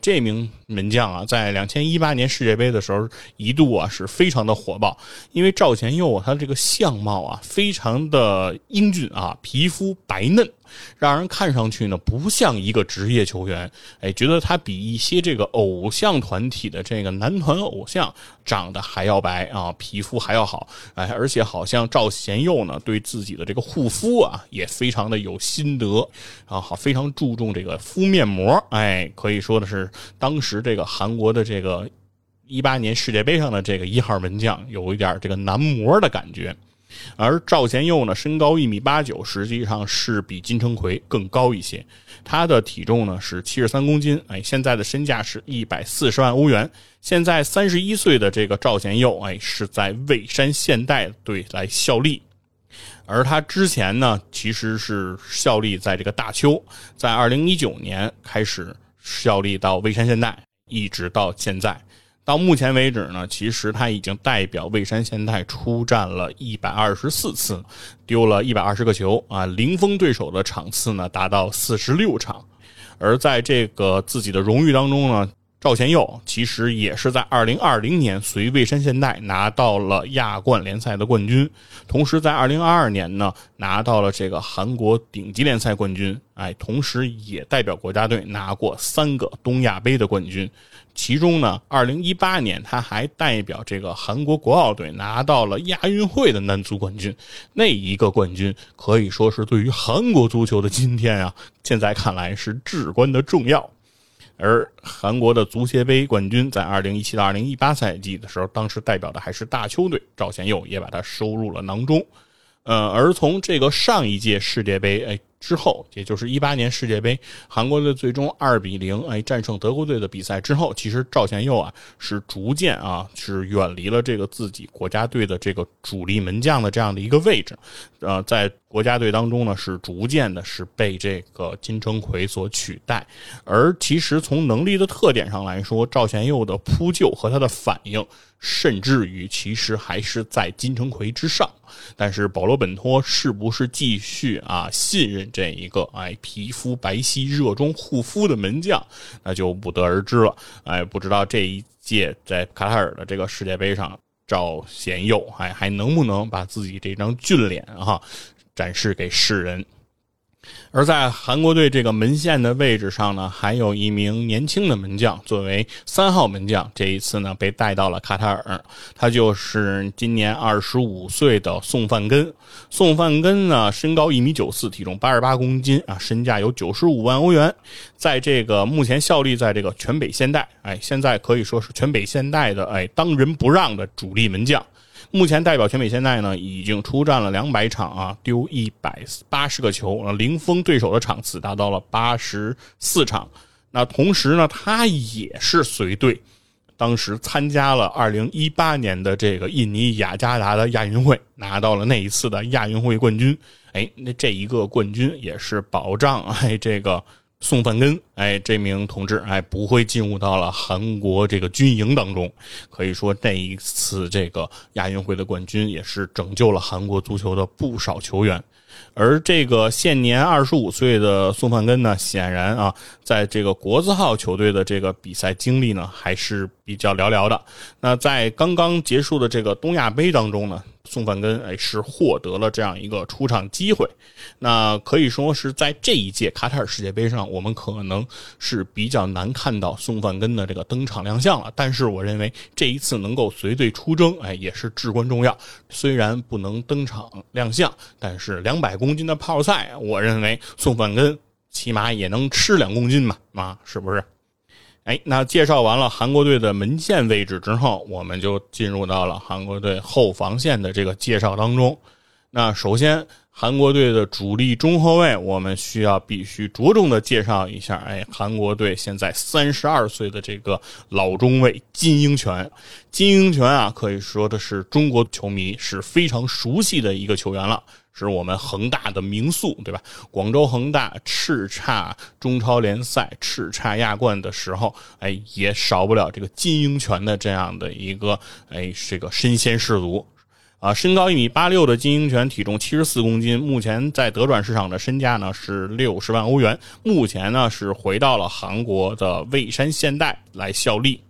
这名门将啊，在两千一八年世界杯的时候，一度啊是非常的火爆，因为赵贤佑他这个相貌啊非常的英俊啊，皮肤白嫩。让人看上去呢不像一个职业球员，哎，觉得他比一些这个偶像团体的这个男团偶像长得还要白啊，皮肤还要好，哎，而且好像赵贤佑呢对自己的这个护肤啊也非常的有心得啊，好非常注重这个敷面膜，哎，可以说的是当时这个韩国的这个一八年世界杯上的这个一号门将有一点这个男模的感觉。而赵贤佑呢，身高一米八九，实际上是比金城奎更高一些。他的体重呢是七十三公斤，哎，现在的身价是一百四十万欧元。现在三十一岁的这个赵贤佑，哎，是在蔚山现代队来效力。而他之前呢，其实是效力在这个大邱，在二零一九年开始效力到蔚山现代，一直到现在。到目前为止呢，其实他已经代表蔚山现代出战了一百二十四次，丢了一百二十个球啊，零封对手的场次呢达到四十六场，而在这个自己的荣誉当中呢。赵贤佑其实也是在二零二零年随蔚山现代拿到了亚冠联赛的冠军，同时在二零二二年呢拿到了这个韩国顶级联赛冠军，哎，同时也代表国家队拿过三个东亚杯的冠军，其中呢二零一八年他还代表这个韩国国奥队拿到了亚运会的男足冠军，那一个冠军可以说是对于韩国足球的今天啊，现在看来是至关的重要。而韩国的足协杯冠军在二零一七到二零一八赛季的时候，当时代表的还是大邱队，赵贤佑也把他收入了囊中。呃，而从这个上一届世界杯，哎。之后，也就是一八年世界杯，韩国队最终二比零哎战胜德国队的比赛之后，其实赵贤佑啊是逐渐啊是远离了这个自己国家队的这个主力门将的这样的一个位置，呃，在国家队当中呢是逐渐的是被这个金城奎所取代。而其实从能力的特点上来说，赵贤佑的扑救和他的反应，甚至于其实还是在金城奎之上。但是保罗本托是不是继续啊信任？这一个哎，皮肤白皙、热衷护肤的门将，那就不得而知了。哎，不知道这一届在卡塔尔的这个世界杯上，赵贤佑哎还能不能把自己这张俊脸哈展示给世人？而在韩国队这个门线的位置上呢，还有一名年轻的门将，作为三号门将，这一次呢被带到了卡塔尔。他就是今年二十五岁的宋范根。宋范根呢，身高一米九四，体重八十八公斤啊，身价有九十五万欧元，在这个目前效力在这个全北现代，哎，现在可以说是全北现代的哎当仁不让的主力门将。目前代表全美现代呢，已经出战了两百场啊，丢一百八十个球，零封对手的场次达到了八十四场。那同时呢，他也是随队，当时参加了二零一八年的这个印尼雅加达的亚运会，拿到了那一次的亚运会冠军。哎，那这一个冠军也是保障哎这个。宋范根，哎，这名同志，哎，不会进入到了韩国这个军营当中。可以说，这一次这个亚运会的冠军，也是拯救了韩国足球的不少球员。而这个现年二十五岁的宋范根呢，显然啊，在这个国字号球队的这个比赛经历呢，还是比较寥寥的。那在刚刚结束的这个东亚杯当中呢？宋范根哎是获得了这样一个出场机会，那可以说是在这一届卡塔尔世界杯上，我们可能是比较难看到宋范根的这个登场亮相了。但是我认为这一次能够随队出征，哎也是至关重要。虽然不能登场亮相，但是两百公斤的泡菜，我认为宋范根起码也能吃两公斤嘛，啊是不是？哎，那介绍完了韩国队的门线位置之后，我们就进入到了韩国队后防线的这个介绍当中。那首先，韩国队的主力中后卫，我们需要必须着重的介绍一下。哎，韩国队现在三十二岁的这个老中卫金英权，金英权啊，可以说的是中国球迷是非常熟悉的一个球员了。是我们恒大的名宿，对吧？广州恒大叱咤中超联赛、叱咤亚冠的时候，哎，也少不了这个金鹰权的这样的一个哎，这个身先士卒啊！身高一米八六的金英权，体重七十四公斤，目前在德转市场的身价呢是六十万欧元。目前呢是回到了韩国的蔚山现代来效力。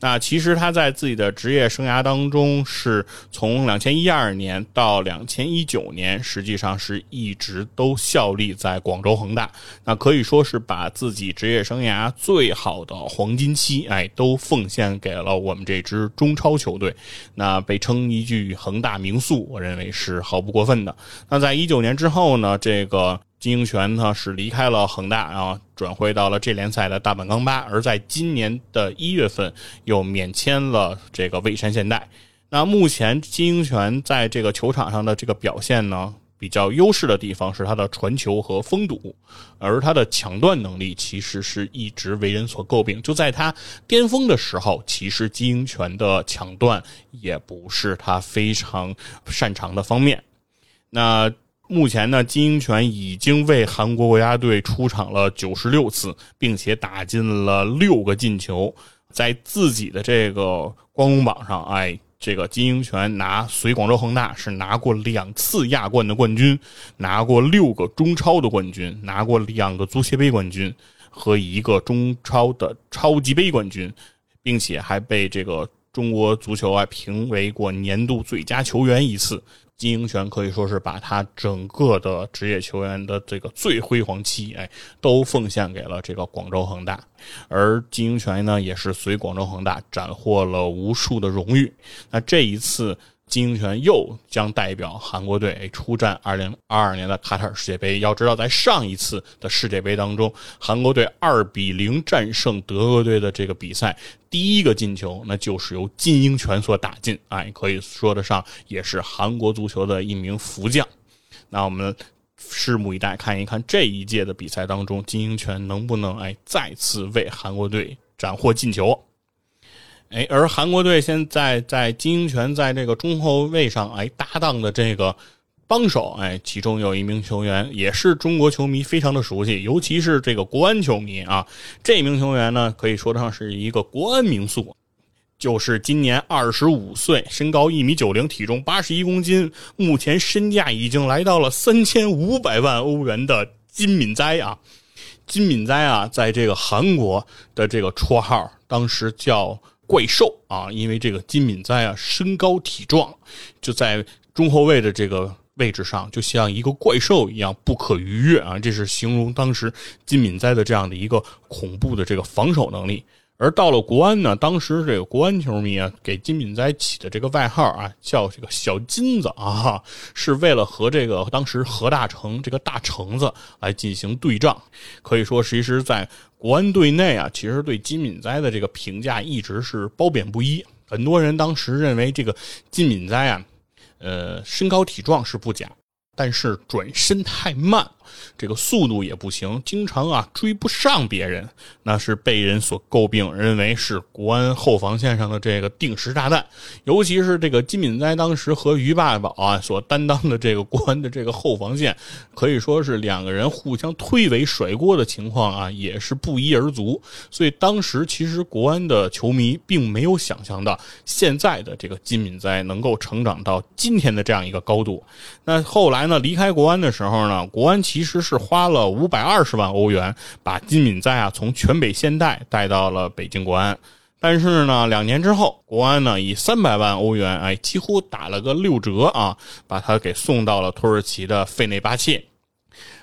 那其实他在自己的职业生涯当中，是从两千一二年到两千一九年，实际上是一直都效力在广州恒大。那可以说是把自己职业生涯最好的黄金期，哎，都奉献给了我们这支中超球队。那被称一句恒大名宿，我认为是毫不过分的。那在一九年之后呢，这个。金英权呢是离开了恒大，啊，转会到了这联赛的大阪钢巴，而在今年的一月份又免签了这个蔚山现代。那目前金英权在这个球场上的这个表现呢，比较优势的地方是他的传球和封堵，而他的抢断能力其实是一直为人所诟病。就在他巅峰的时候，其实金英权的抢断也不是他非常擅长的方面。那。目前呢，金英权已经为韩国国家队出场了九十六次，并且打进了六个进球。在自己的这个光荣榜上，哎，这个金英权拿随广州恒大是拿过两次亚冠的冠军，拿过六个中超的冠军，拿过两个足协杯冠军和一个中超的超级杯冠军，并且还被这个中国足球啊评为过年度最佳球员一次。金英权可以说是把他整个的职业球员的这个最辉煌期，哎，都奉献给了这个广州恒大。而金英权呢，也是随广州恒大斩获了无数的荣誉。那这一次。金英权又将代表韩国队出战2022年的卡塔尔世界杯。要知道，在上一次的世界杯当中，韩国队2比0战胜德国队的这个比赛，第一个进球那就是由金英权所打进。哎，可以说得上也是韩国足球的一名福将。那我们拭目以待，看一看这一届的比赛当中，金英权能不能哎再次为韩国队斩获进球。哎，而韩国队现在在金英权在这个中后卫上，哎，搭档的这个帮手，哎，其中有一名球员也是中国球迷非常的熟悉，尤其是这个国安球迷啊。这名球员呢，可以说得上是一个国安名宿，就是今年二十五岁，身高一米九零，体重八十一公斤，目前身价已经来到了三千五百万欧元的金敏哉啊。金敏哉啊，在这个韩国的这个绰号，当时叫。怪兽啊，因为这个金敏哉啊，身高体壮，就在中后卫的这个位置上，就像一个怪兽一样不可逾越啊！这是形容当时金敏哉的这样的一个恐怖的这个防守能力。而到了国安呢，当时这个国安球迷啊，给金敏哉起的这个外号啊，叫这个小金子啊，是为了和这个当时何大成这个大橙子来进行对仗。可以说，其实，在国安队内啊，其实对金敏哉的这个评价一直是褒贬不一。很多人当时认为这个金敏哉啊，呃，身高体壮是不假，但是转身太慢。这个速度也不行，经常啊追不上别人，那是被人所诟病，认为是国安后防线上的这个定时炸弹。尤其是这个金敏哉当时和于霸宝啊所担当的这个国安的这个后防线，可以说是两个人互相推诿甩锅的情况啊，也是不一而足。所以当时其实国安的球迷并没有想象到现在的这个金敏哉能够成长到今天的这样一个高度。那后来呢，离开国安的时候呢，国安其实是花了五百二十万欧元，把金敏哉啊从全北现代带到了北京国安。但是呢，两年之后，国安呢以三百万欧元，哎，几乎打了个六折啊，把他给送到了土耳其的费内巴切。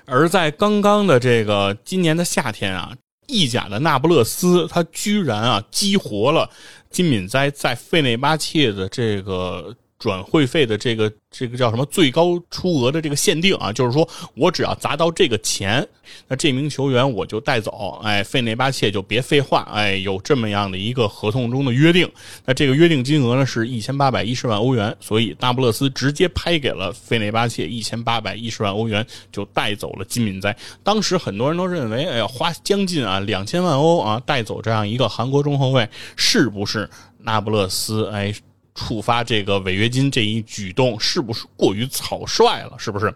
而在刚刚的这个今年的夏天啊，意甲的那不勒斯，他居然啊激活了金敏哉在费内巴切的这个转会费的这个。这个叫什么最高出额的这个限定啊？就是说我只要砸到这个钱，那这名球员我就带走。哎，费内巴切就别废话。哎，有这么样的一个合同中的约定。那这个约定金额呢是一千八百一十万欧元，所以那不勒斯直接拍给了费内巴切一千八百一十万欧元，就带走了金敏哉。当时很多人都认为，哎呀，花将近啊两千万欧啊带走这样一个韩国中后卫，是不是那不勒斯？哎。触发这个违约金这一举动是不是过于草率了？是不是？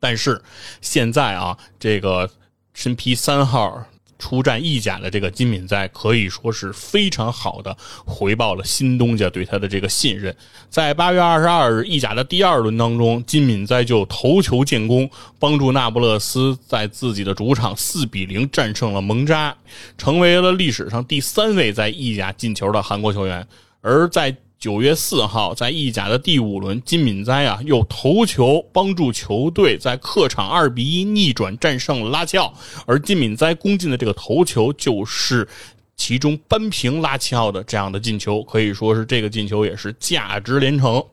但是现在啊，这个身披三号出战意甲的这个金敏哉，可以说是非常好的回报了新东家对他的这个信任。在八月二十二日意甲的第二轮当中，金敏哉就头球建功，帮助那不勒斯在自己的主场四比零战胜了蒙扎，成为了历史上第三位在意甲进球的韩国球员。而在九月四号，在意甲的第五轮，金敏哉啊又头球帮助球队在客场二比一逆转战胜拉齐奥，而金敏哉攻进的这个头球就是其中扳平拉齐奥的这样的进球，可以说是这个进球也是价值连城。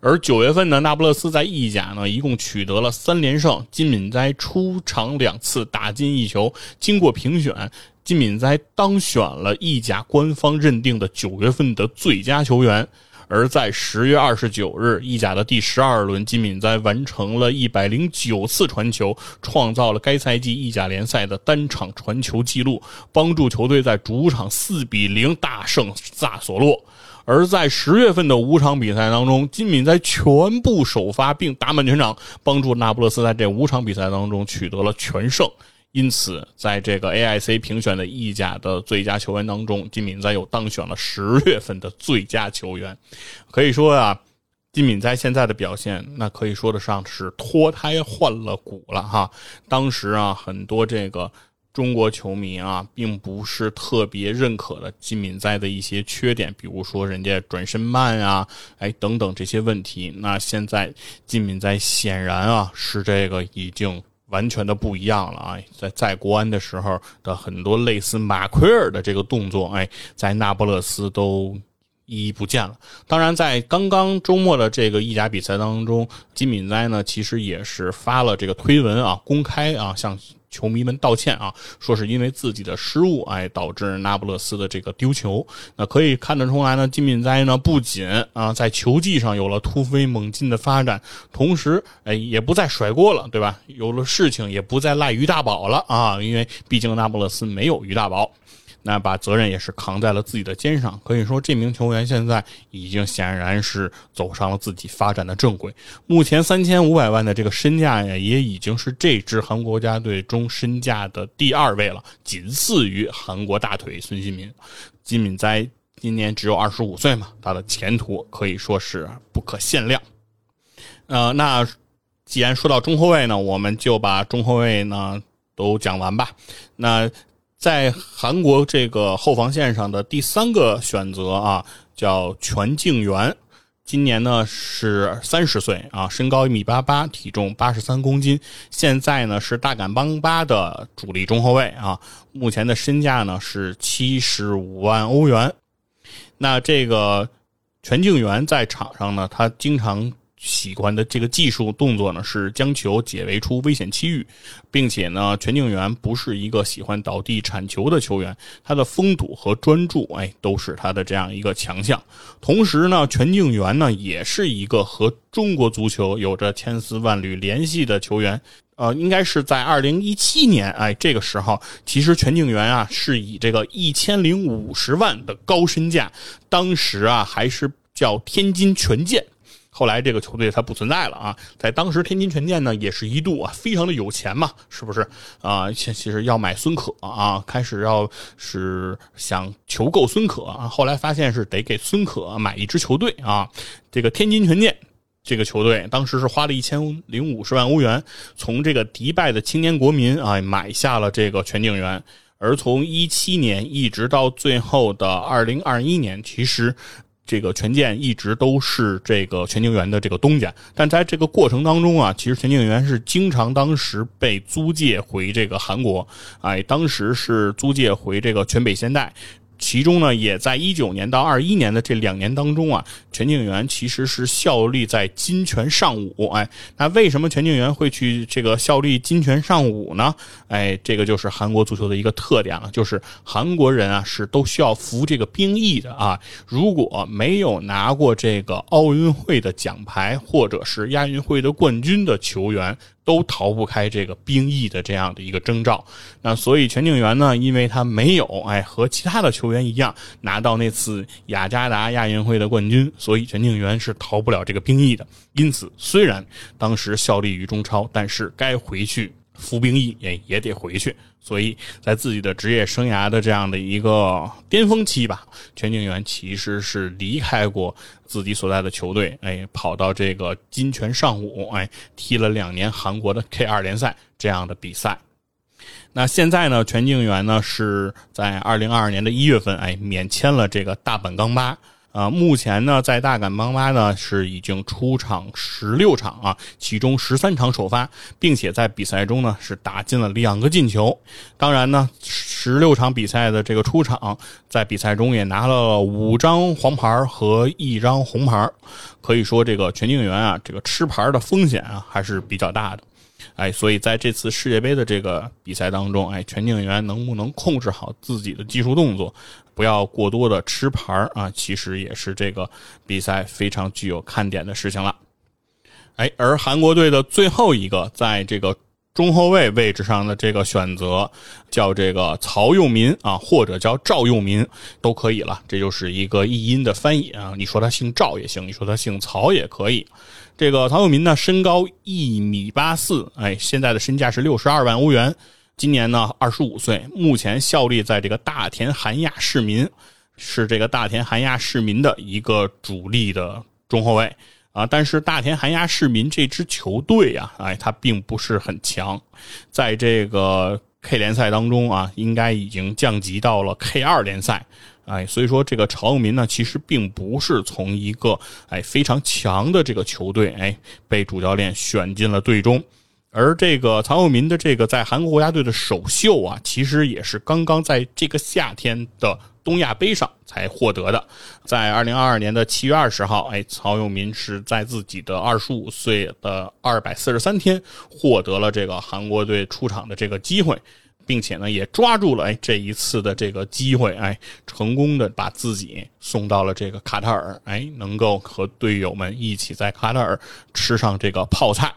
而九月份呢，那不勒斯在意甲呢一共取得了三连胜，金敏哉出场两次打进一球，经过评选。金敏哉当选了意甲官方认定的九月份的最佳球员，而在十月二十九日，意甲的第十二轮，金敏哉完成了一百零九次传球，创造了该赛季意甲联赛的单场传球纪录，帮助球队在主场四比零大胜萨索洛。而在十月份的五场比赛当中，金敏哉全部首发并打满全场，帮助那不勒斯在这五场比赛当中取得了全胜。因此，在这个 AIC 评选的意甲的最佳球员当中，金敏哉又当选了十月份的最佳球员。可以说啊，金敏哉现在的表现，那可以说得上是脱胎换了骨了哈。当时啊，很多这个中国球迷啊，并不是特别认可的金敏哉的一些缺点，比如说人家转身慢啊，哎等等这些问题。那现在金敏哉显然啊，是这个已经。完全的不一样了啊！在在国安的时候的很多类似马奎尔的这个动作，哎，在那不勒斯都一一不见了。当然，在刚刚周末的这个意甲比赛当中，金敏哉呢其实也是发了这个推文啊，公开啊向。球迷们道歉啊，说是因为自己的失误，哎，导致那不勒斯的这个丢球。那可以看得出来呢，金敏哉呢不仅啊在球技上有了突飞猛进的发展，同时哎也不再甩锅了，对吧？有了事情也不再赖于大宝了啊，因为毕竟那不勒斯没有于大宝。那把责任也是扛在了自己的肩上，可以说这名球员现在已经显然是走上了自己发展的正轨。目前三千五百万的这个身价呀，也已经是这支韩国国家队中身价的第二位了，仅次于韩国大腿孙兴民。金敏哉今年只有二十五岁嘛，他的前途可以说是不可限量。呃，那既然说到中后卫呢，我们就把中后卫呢都讲完吧。那。在韩国这个后防线上的第三个选择啊，叫全敬元。今年呢是三十岁啊，身高一米八八，体重八十三公斤，现在呢是大赶邦巴的主力中后卫啊，目前的身价呢是七十五万欧元。那这个全敬元在场上呢，他经常。喜欢的这个技术动作呢，是将球解围出危险区域，并且呢，全敬元不是一个喜欢倒地铲球的球员，他的封堵和专注，哎，都是他的这样一个强项。同时呢，全敬元呢，也是一个和中国足球有着千丝万缕联系的球员。呃，应该是在二零一七年，哎，这个时候，其实全敬元啊，是以这个一千零五十万的高身价，当时啊，还是叫天津权健。后来这个球队它不存在了啊，在当时天津权健呢也是一度啊非常的有钱嘛，是不是啊？其其实要买孙可啊，开始要是想求购孙可啊，后来发现是得给孙可买一支球队啊。这个天津权健这个球队当时是花了一千零五十万欧元，从这个迪拜的青年国民啊买下了这个全景员，而从一七年一直到最后的二零二一年，其实。这个权健一直都是这个全景园的这个东家，但在这个过程当中啊，其实全景园是经常当时被租借回这个韩国，哎，当时是租借回这个全北现代。其中呢，也在一九年到二一年的这两年当中啊，全景元其实是效力在金泉尚武。哎，那为什么全景元会去这个效力金泉尚武呢？哎，这个就是韩国足球的一个特点了，就是韩国人啊是都需要服这个兵役的啊。如果没有拿过这个奥运会的奖牌或者是亚运会的冠军的球员。都逃不开这个兵役的这样的一个征兆，那所以全景元呢，因为他没有哎和其他的球员一样拿到那次雅加达亚运会的冠军，所以全景元是逃不了这个兵役的。因此，虽然当时效力于中超，但是该回去。服兵役也也得回去，所以在自己的职业生涯的这样的一个巅峰期吧，全景元其实是离开过自己所在的球队，哎，跑到这个金泉尚武，哎，踢了两年韩国的 K 二联赛这样的比赛。那现在呢，全景元呢是在二零二二年的一月份，哎，免签了这个大阪钢巴。啊，目前呢，在大赶邦巴呢是已经出场十六场啊，其中十三场首发，并且在比赛中呢是打进了两个进球。当然呢，十六场比赛的这个出场，在比赛中也拿了五张黄牌和一张红牌，可以说这个全敬元啊，这个吃牌的风险啊还是比较大的。哎，所以在这次世界杯的这个比赛当中，哎，全景员能不能控制好自己的技术动作，不要过多的吃牌啊？其实也是这个比赛非常具有看点的事情了。哎，而韩国队的最后一个在这个。中后卫位置上的这个选择叫这个曹佑民啊，或者叫赵佑民都可以了，这就是一个译音的翻译啊。你说他姓赵也行，你说他姓曹也可以。这个曹佑民呢，身高一米八四，哎，现在的身价是六十二万欧元，今年呢二十五岁，目前效力在这个大田韩亚市民，是这个大田韩亚市民的一个主力的中后卫。啊，但是大田韩亚市民这支球队呀，哎，他并不是很强，在这个 K 联赛当中啊，应该已经降级到了 K 二联赛，哎，所以说这个曹永民呢，其实并不是从一个哎非常强的这个球队哎被主教练选进了队中，而这个曹永民的这个在韩国国家队的首秀啊，其实也是刚刚在这个夏天的。东亚杯上才获得的，在二零二二年的七月二十号，哎，曹永民是在自己的二十五岁的二百四十三天获得了这个韩国队出场的这个机会，并且呢也抓住了哎这一次的这个机会，哎，成功的把自己送到了这个卡塔尔，哎，能够和队友们一起在卡塔尔吃上这个泡菜。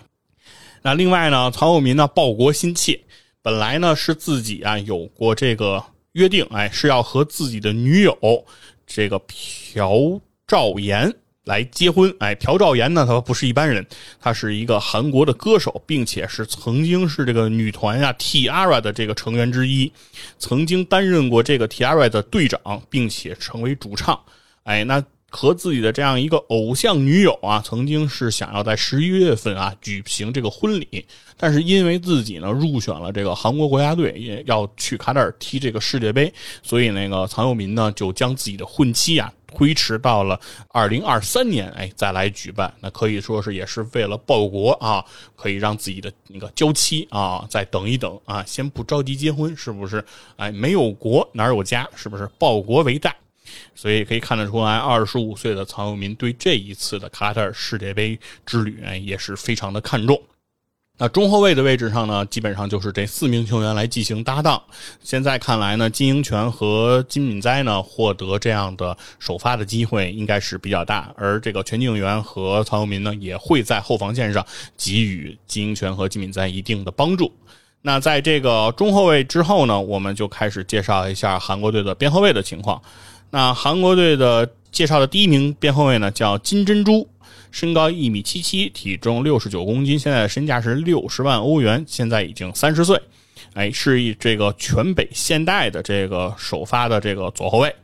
那另外呢，曹永民呢报国心切，本来呢是自己啊有过这个。约定，哎，是要和自己的女友这个朴兆妍来结婚。哎，朴兆妍呢，她不是一般人，她是一个韩国的歌手，并且是曾经是这个女团啊 T-ara 的这个成员之一，曾经担任过这个 T-ara 的队长，并且成为主唱。哎，那。和自己的这样一个偶像女友啊，曾经是想要在十一月份啊举行这个婚礼，但是因为自己呢入选了这个韩国国家队，也要去卡塔尔踢这个世界杯，所以那个曹佑民呢就将自己的婚期啊推迟到了二零二三年，哎，再来举办。那可以说是也是为了报国啊，可以让自己的那个娇妻啊再等一等啊，先不着急结婚，是不是？哎，没有国哪有家，是不是？报国为大。所以可以看得出来，二十五岁的曹佑民对这一次的卡塔尔世界杯之旅，也是非常的看重。那中后卫的位置上呢，基本上就是这四名球员来进行搭档。现在看来呢，金英权和金敏哉呢获得这样的首发的机会应该是比较大，而这个全景元和曹佑民呢也会在后防线上给予金英权和金敏哉一定的帮助。那在这个中后卫之后呢，我们就开始介绍一下韩国队的边后卫的情况。那韩国队的介绍的第一名边后卫呢，叫金珍珠，身高一米七七，体重六十九公斤，现在的身价是六十万欧元，现在已经三十岁，哎，是以这个全北现代的这个首发的这个左后卫。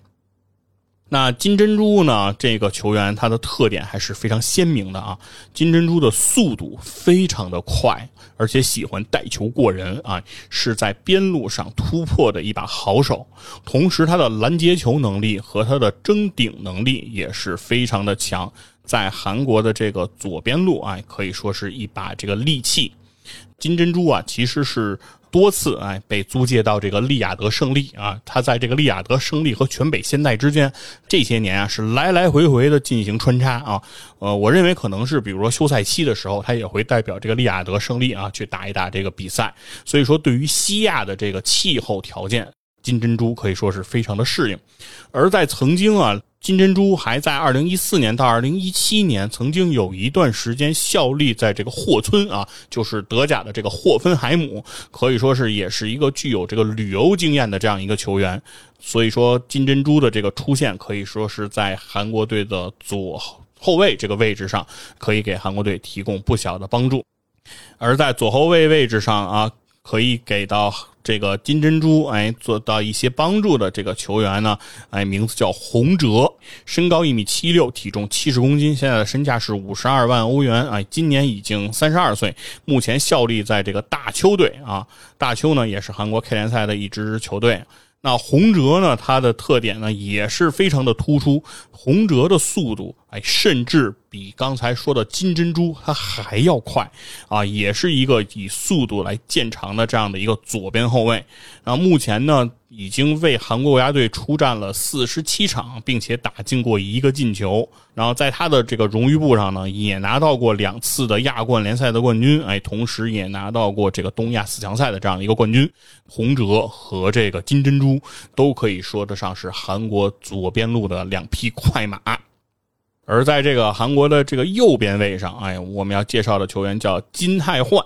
那金珍珠呢？这个球员他的特点还是非常鲜明的啊！金珍珠的速度非常的快，而且喜欢带球过人啊，是在边路上突破的一把好手。同时，他的拦截球能力和他的争顶能力也是非常的强，在韩国的这个左边路啊，可以说是一把这个利器。金珍珠啊，其实是。多次哎被租借到这个利雅得胜利啊，他在这个利雅得胜利和全北现代之间这些年啊是来来回回的进行穿插啊，呃，我认为可能是比如说休赛期的时候，他也会代表这个利雅得胜利啊去打一打这个比赛，所以说对于西亚的这个气候条件，金珍珠可以说是非常的适应，而在曾经啊。金珍珠还在二零一四年到二零一七年曾经有一段时间效力在这个霍村啊，就是德甲的这个霍芬海姆，可以说是也是一个具有这个旅游经验的这样一个球员。所以说，金珍珠的这个出现可以说是在韩国队的左后卫这个位置上，可以给韩国队提供不小的帮助。而在左后卫位置上啊。可以给到这个金珍珠哎做到一些帮助的这个球员呢，哎，名字叫洪哲，身高一米七六，体重七十公斤，现在的身价是五十二万欧元，哎，今年已经三十二岁，目前效力在这个大邱队啊，大邱呢也是韩国 K 联赛的一支球队。那洪哲呢？他的特点呢也是非常的突出。洪哲的速度，哎，甚至比刚才说的金珍珠他还要快啊！也是一个以速度来见长的这样的一个左边后卫。然后目前呢，已经为韩国国家队出战了四十七场，并且打进过一个进球。然后在他的这个荣誉簿上呢，也拿到过两次的亚冠联赛的冠军，哎，同时也拿到过这个东亚四强赛的这样一个冠军。洪哲和这个金珍珠都可以说得上是韩国左边路的两匹快马。而在这个韩国的这个右边位上，哎，我们要介绍的球员叫金泰焕。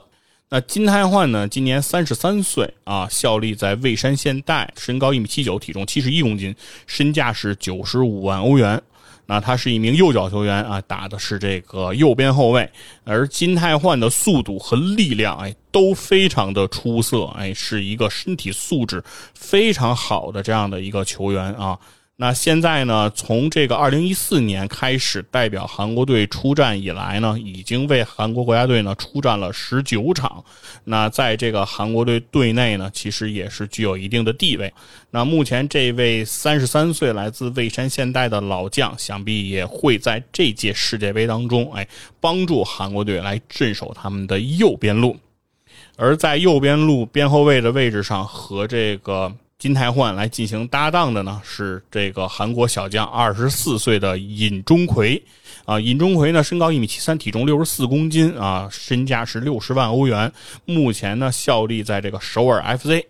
那金泰焕呢，今年三十三岁啊，效力在蔚山现代，身高一米七九，体重七十一公斤，身价是九十五万欧元。那他是一名右脚球员啊，打的是这个右边后卫。而金泰焕的速度和力量，哎，都非常的出色，哎，是一个身体素质非常好的这样的一个球员啊。那现在呢？从这个二零一四年开始代表韩国队出战以来呢，已经为韩国国家队呢出战了十九场。那在这个韩国队队内呢，其实也是具有一定的地位。那目前这位三十三岁来自蔚山现代的老将，想必也会在这届世界杯当中，哎，帮助韩国队来镇守他们的右边路。而在右边路边后卫的位置上，和这个。金泰焕来进行搭档的呢，是这个韩国小将，二十四岁的尹钟奎啊。尹钟奎呢，身高一米七三，体重六十四公斤啊，身价是六十万欧元。目前呢，效力在这个首尔 FC，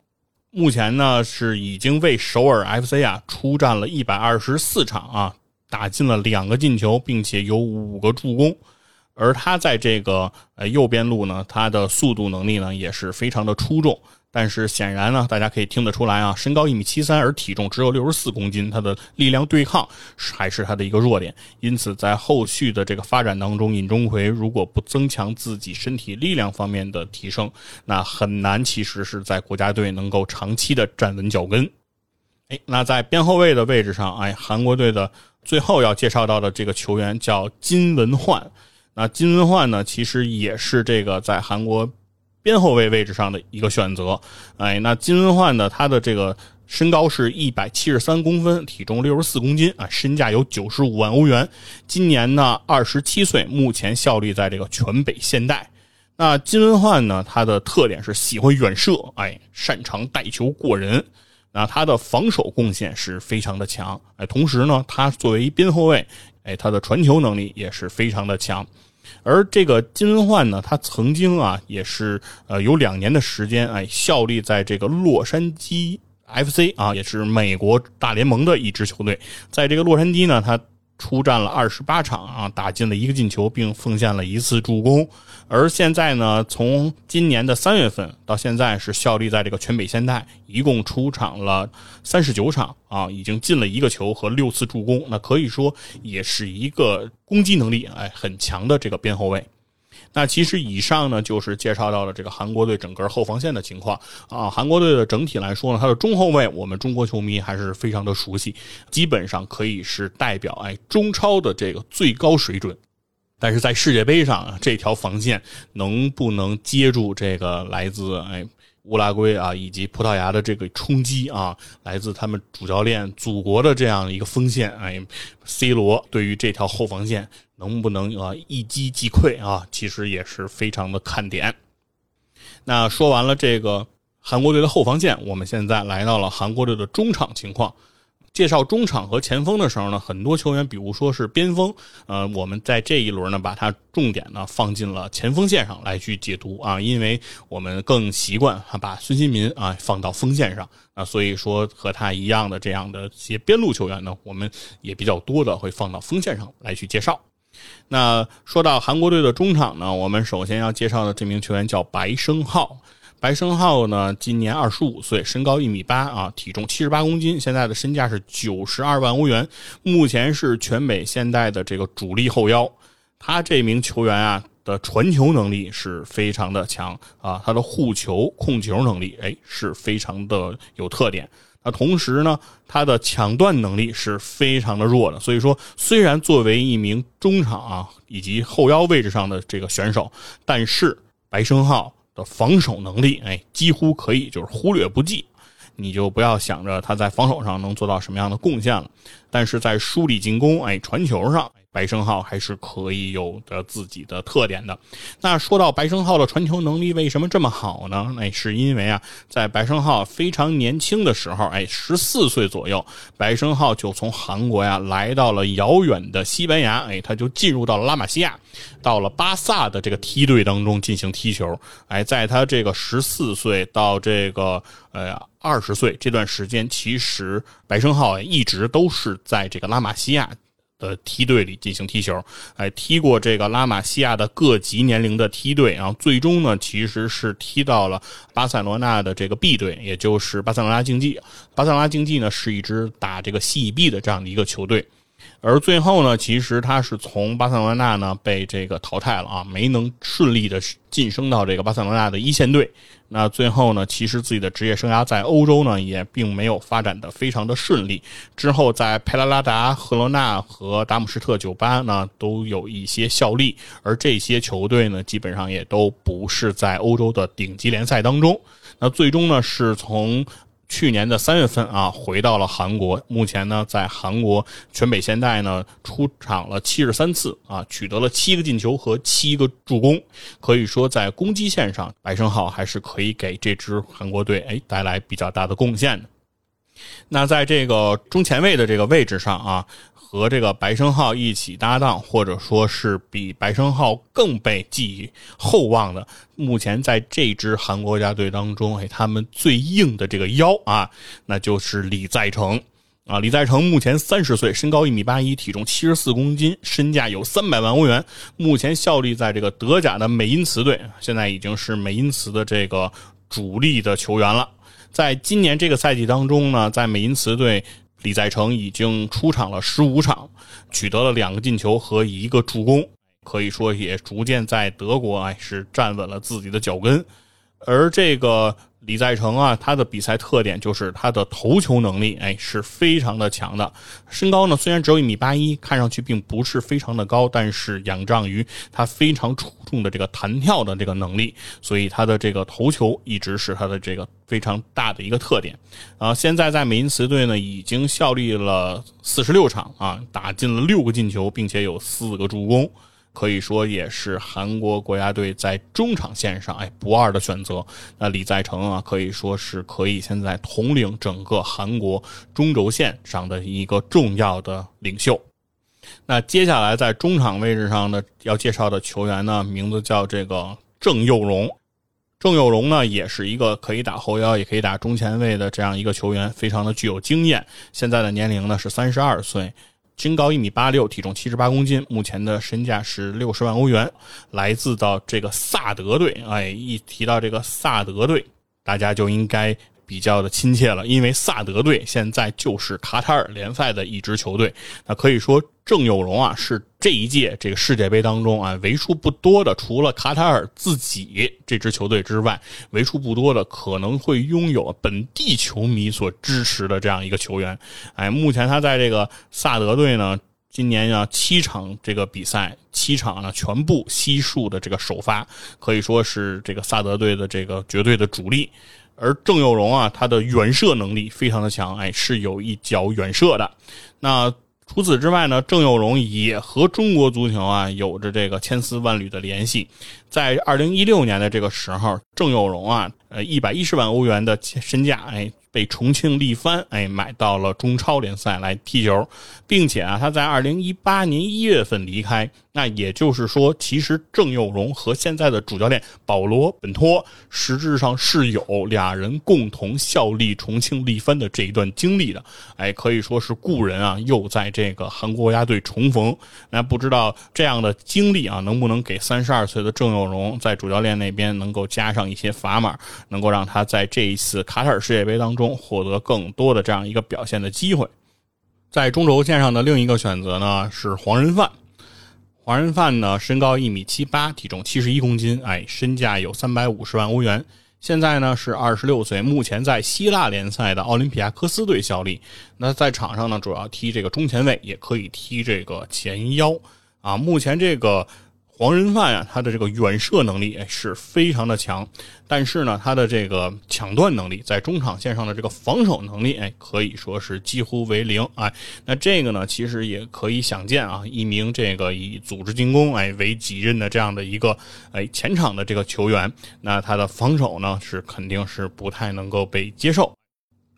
目前呢是已经为首尔 FC 啊出战了一百二十四场啊，打进了两个进球，并且有五个助攻。而他在这个呃右边路呢，他的速度能力呢也是非常的出众。但是显然呢，大家可以听得出来啊，身高一米七三，而体重只有六十四公斤，他的力量对抗还是他的一个弱点。因此，在后续的这个发展当中，尹钟奎如果不增强自己身体力量方面的提升，那很难其实是在国家队能够长期的站稳脚跟。哎，那在边后卫的位置上，哎，韩国队的最后要介绍到的这个球员叫金文焕。那金文焕呢，其实也是这个在韩国。边后卫位置上的一个选择，哎，那金文焕呢？他的这个身高是一百七十三公分，体重六十四公斤啊，身价有九十五万欧元。今年呢二十七岁，目前效力在这个全北现代。那金文焕呢，他的特点是喜欢远射，哎，擅长带球过人。那他的防守贡献是非常的强，哎，同时呢，他作为边后卫，哎，他的传球能力也是非常的强。而这个金文焕呢，他曾经啊，也是呃有两年的时间，哎，效力在这个洛杉矶 FC 啊，也是美国大联盟的一支球队。在这个洛杉矶呢，他。出战了二十八场啊，打进了一个进球，并奉献了一次助攻。而现在呢，从今年的三月份到现在，是效力在这个全北现代，一共出场了三十九场啊，已经进了一个球和六次助攻。那可以说也是一个攻击能力哎很强的这个边后卫。那其实以上呢，就是介绍到了这个韩国队整个后防线的情况啊。韩国队的整体来说呢，他的中后卫我们中国球迷还是非常的熟悉，基本上可以是代表哎中超的这个最高水准。但是在世界杯上，这条防线能不能接住这个来自哎乌拉圭啊以及葡萄牙的这个冲击啊？来自他们主教练祖国的这样一个锋线哎，C 罗对于这条后防线。能不能啊一击即溃啊？其实也是非常的看点。那说完了这个韩国队的后防线，我们现在来到了韩国队的中场情况。介绍中场和前锋的时候呢，很多球员，比如说是边锋，呃，我们在这一轮呢，把它重点呢放进了前锋线上来去解读啊，因为我们更习惯把孙兴民啊放到锋线上啊，所以说和他一样的这样的些边路球员呢，我们也比较多的会放到锋线上来去介绍。那说到韩国队的中场呢，我们首先要介绍的这名球员叫白胜浩。白胜浩呢，今年二十五岁，身高一米八啊，体重七十八公斤，现在的身价是九十二万欧元，目前是全美现代的这个主力后腰。他这名球员啊的传球能力是非常的强啊，他的护球控球能力哎是非常的有特点。那同时呢，他的抢断能力是非常的弱的。所以说，虽然作为一名中场啊以及后腰位置上的这个选手，但是白胜浩的防守能力，哎，几乎可以就是忽略不计。你就不要想着他在防守上能做到什么样的贡献了。但是在梳理进攻，哎，传球上。白胜浩还是可以有着自己的特点的。那说到白胜浩的传球能力为什么这么好呢？那是因为啊，在白胜浩非常年轻的时候，哎，十四岁左右，白胜浩就从韩国呀来到了遥远的西班牙，哎，他就进入到了拉玛西亚，到了巴萨的这个梯队当中进行踢球。哎，在他这个十四岁到这个呃二十岁这段时间，其实白胜浩一直都是在这个拉玛西亚。呃梯队里进行踢球，哎，踢过这个拉玛西亚的各级年龄的梯队，然后最终呢，其实是踢到了巴塞罗那的这个 B 队，也就是巴塞罗那竞技。巴塞罗那竞技呢，是一支打这个 CEB 的这样的一个球队。而最后呢，其实他是从巴塞罗那呢被这个淘汰了啊，没能顺利的晋升到这个巴塞罗那的一线队。那最后呢，其实自己的职业生涯在欧洲呢也并没有发展的非常的顺利。之后在佩拉拉达、赫罗纳和达姆施特酒吧呢都有一些效力，而这些球队呢基本上也都不是在欧洲的顶级联赛当中。那最终呢是从。去年的三月份啊，回到了韩国。目前呢，在韩国全北现代呢出场了七十三次啊，取得了七个进球和七个助攻。可以说，在攻击线上，白胜浩还是可以给这支韩国队哎带来比较大的贡献的。那在这个中前卫的这个位置上啊。和这个白胜浩一起搭档，或者说是比白胜浩更被寄予厚望的，目前在这支韩国家队当中，哎，他们最硬的这个腰啊，那就是李在成啊。李在成目前三十岁，身高一米八一，体重七十四公斤，身价有三百万欧元。目前效力在这个德甲的美因茨队，现在已经是美因茨的这个主力的球员了。在今年这个赛季当中呢，在美因茨队。李在成已经出场了十五场，取得了两个进球和一个助攻，可以说也逐渐在德国哎是站稳了自己的脚跟。而这个。李在成啊，他的比赛特点就是他的投球能力，哎，是非常的强的。身高呢虽然只有一米八一，看上去并不是非常的高，但是仰仗于他非常出众的这个弹跳的这个能力，所以他的这个投球一直是他的这个非常大的一个特点。啊，现在在美因茨队呢已经效力了四十六场啊，打进了六个进球，并且有四个助攻。可以说也是韩国国家队在中场线上哎不二的选择。那李在成啊，可以说是可以现在统领整个韩国中轴线上的一个重要的领袖。那接下来在中场位置上的，要介绍的球员呢，名字叫这个郑佑荣。郑佑荣呢，也是一个可以打后腰，也可以打中前卫的这样一个球员，非常的具有经验。现在的年龄呢是三十二岁。身高一米八六，体重七十八公斤，目前的身价是六十万欧元，来自到这个萨德队。哎，一提到这个萨德队，大家就应该。比较的亲切了，因为萨德队现在就是卡塔尔联赛的一支球队。那可以说，郑有荣啊是这一届这个世界杯当中啊为数不多的，除了卡塔尔自己这支球队之外，为数不多的可能会拥有本地球迷所支持的这样一个球员。哎，目前他在这个萨德队呢，今年啊七场这个比赛，七场呢全部悉数的这个首发，可以说是这个萨德队的这个绝对的主力。而郑佑荣啊，他的远射能力非常的强，哎，是有一脚远射的。那除此之外呢，郑佑荣也和中国足球啊有着这个千丝万缕的联系。在二零一六年的这个时候，郑佑荣啊，呃，一百一十万欧元的身价，哎。被重庆力帆哎买到了中超联赛来踢球，并且啊他在二零一八年一月份离开，那也就是说，其实郑佑荣和现在的主教练保罗本托实质上是有俩人共同效力重庆力帆的这一段经历的，哎，可以说是故人啊又在这个韩国国家队重逢。那不知道这样的经历啊能不能给三十二岁的郑佑荣在主教练那边能够加上一些砝码，能够让他在这一次卡塔尔世界杯当中。获得更多的这样一个表现的机会，在中轴线上的另一个选择呢是黄仁范。黄仁范呢身高一米七八，体重七十一公斤，哎，身价有三百五十万欧元。现在呢是二十六岁，目前在希腊联赛的奥林匹亚科斯队效力。那在场上呢主要踢这个中前卫，也可以踢这个前腰啊。目前这个。黄仁范呀，他的这个远射能力是非常的强，但是呢，他的这个抢断能力，在中场线上的这个防守能力，哎，可以说是几乎为零。哎，那这个呢，其实也可以想见啊，一名这个以组织进攻哎为己任的这样的一个哎前场的这个球员，那他的防守呢是肯定是不太能够被接受。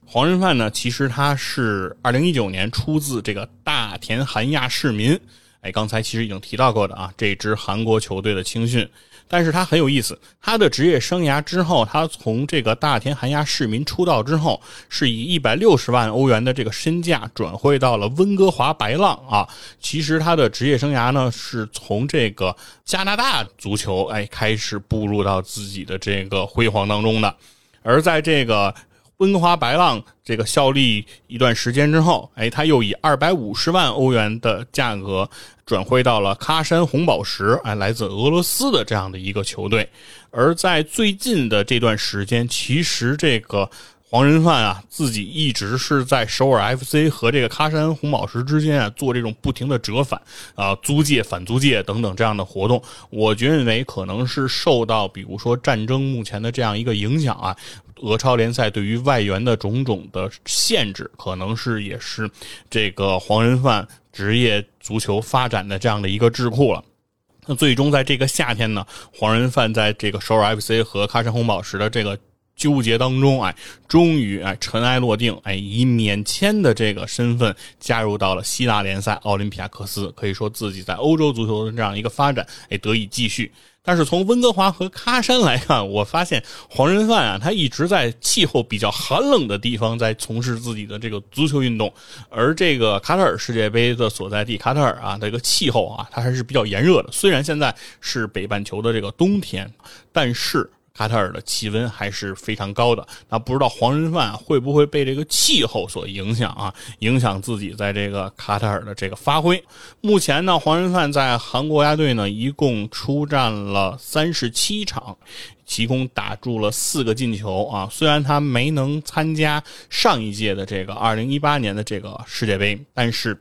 黄仁范呢，其实他是二零一九年出自这个大田韩亚市民。哎，刚才其实已经提到过的啊，这支韩国球队的青训，但是他很有意思，他的职业生涯之后，他从这个大田韩亚市民出道之后，是以一百六十万欧元的这个身价转会到了温哥华白浪啊。其实他的职业生涯呢，是从这个加拿大足球哎开始步入到自己的这个辉煌当中的，而在这个。温哥华白浪这个效力一段时间之后，哎，他又以二百五十万欧元的价格转会到了喀山红宝石，哎，来自俄罗斯的这样的一个球队。而在最近的这段时间，其实这个。黄仁范啊，自己一直是在首尔 FC 和这个喀山红宝石之间啊做这种不停的折返啊，租借、反租借等等这样的活动。我觉认为可能是受到比如说战争目前的这样一个影响啊，俄超联赛对于外援的种种的限制，可能是也是这个黄仁范职业足球发展的这样的一个智库了。那最终在这个夏天呢，黄仁范在这个首尔 FC 和喀山红宝石的这个。纠结当中，哎，终于哎尘埃落定，哎，以免签的这个身份加入到了希腊联赛奥林匹亚克斯，可以说自己在欧洲足球的这样一个发展，哎，得以继续。但是从温哥华和喀山来看，我发现黄仁范啊，他一直在气候比较寒冷的地方在从事自己的这个足球运动，而这个卡塔尔世界杯的所在地卡塔尔啊，这个气候啊，它还是比较炎热的。虽然现在是北半球的这个冬天，但是。卡塔尔的气温还是非常高的。那不知道黄人范会不会被这个气候所影响啊？影响自己在这个卡塔尔的这个发挥？目前呢，黄人范在韩国国家队呢一共出战了三十七场，其中打入了四个进球啊。虽然他没能参加上一届的这个二零一八年的这个世界杯，但是。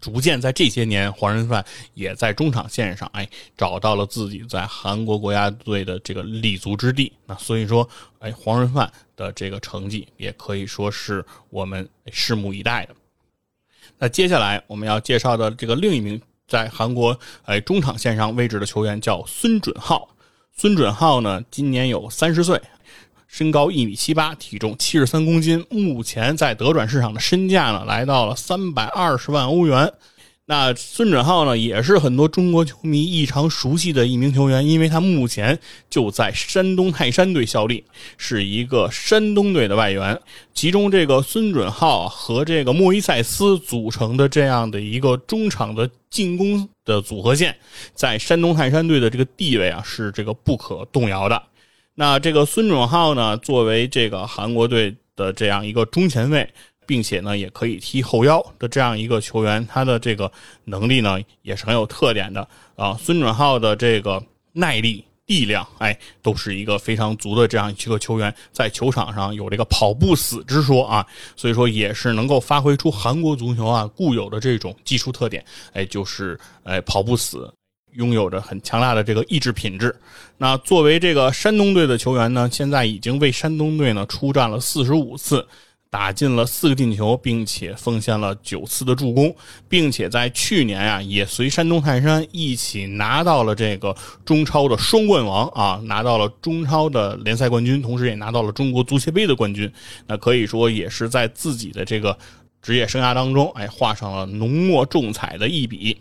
逐渐在这些年，黄仁范也在中场线上，哎，找到了自己在韩国国家队的这个立足之地。那所以说，哎，黄仁范的这个成绩也可以说是我们拭目以待的。那接下来我们要介绍的这个另一名在韩国哎中场线上位置的球员叫孙准浩。孙准浩呢，今年有三十岁。身高一米七八，体重七十三公斤，目前在德转市场的身价呢，来到了三百二十万欧元。那孙准浩呢，也是很多中国球迷异常熟悉的一名球员，因为他目前就在山东泰山队效力，是一个山东队的外援。其中这个孙准浩和这个莫伊塞斯组成的这样的一个中场的进攻的组合线，在山东泰山队的这个地位啊，是这个不可动摇的。那这个孙准浩呢，作为这个韩国队的这样一个中前卫，并且呢也可以踢后腰的这样一个球员，他的这个能力呢也是很有特点的啊。孙准浩的这个耐力、力量，哎，都是一个非常足的这样一个球员，在球场上有这个跑不死之说啊，所以说也是能够发挥出韩国足球啊固有的这种技术特点，哎，就是哎跑不死。拥有着很强大的这个意志品质。那作为这个山东队的球员呢，现在已经为山东队呢出战了四十五次，打进了四个进球，并且奉献了九次的助攻，并且在去年啊也随山东泰山一起拿到了这个中超的双冠王啊，拿到了中超的联赛冠军，同时也拿到了中国足协杯的冠军。那可以说也是在自己的这个职业生涯当中，哎，画上了浓墨重彩的一笔。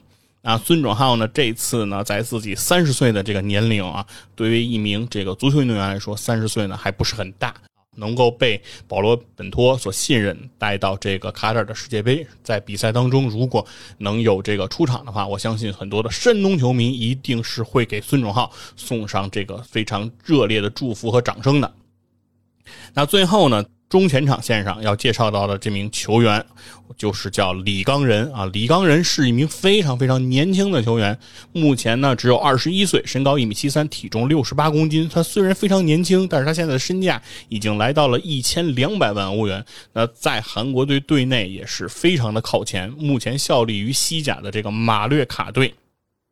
啊，孙准浩呢？这次呢，在自己三十岁的这个年龄啊，对于一名这个足球运动员来说，三十岁呢还不是很大，能够被保罗本托所信任，带到这个卡塔尔的世界杯，在比赛当中，如果能有这个出场的话，我相信很多的山东球迷一定是会给孙准浩送上这个非常热烈的祝福和掌声的。那最后呢？中前场线上要介绍到的这名球员，就是叫李刚仁啊。李刚仁是一名非常非常年轻的球员，目前呢只有二十一岁，身高一米七三，体重六十八公斤。他虽然非常年轻，但是他现在的身价已经来到了一千两百万欧元。那在韩国队队内也是非常的靠前，目前效力于西甲的这个马略卡队。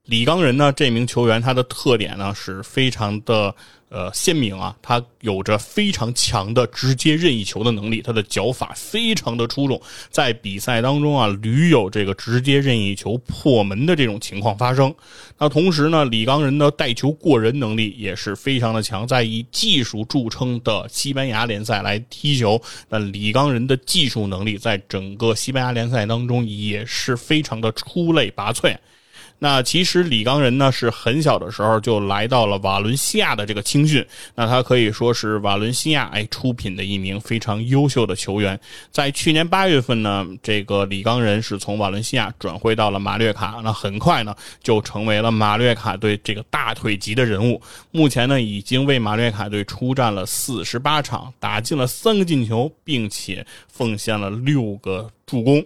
李刚仁呢，这名球员他的特点呢是非常的呃鲜明啊，他有着非常强的直接任意球的能力，他的脚法非常的出众，在比赛当中啊屡有这个直接任意球破门的这种情况发生。那同时呢，李刚仁的带球过人能力也是非常的强，在以技术著称的西班牙联赛来踢球，那李刚仁的技术能力在整个西班牙联赛当中也是非常的出类拔萃。那其实李刚仁呢是很小的时候就来到了瓦伦西亚的这个青训，那他可以说是瓦伦西亚哎出品的一名非常优秀的球员。在去年八月份呢，这个李刚仁是从瓦伦西亚转会到了马略卡，那很快呢就成为了马略卡队这个大腿级的人物。目前呢已经为马略卡队出战了四十八场，打进了三个进球，并且奉献了六个助攻。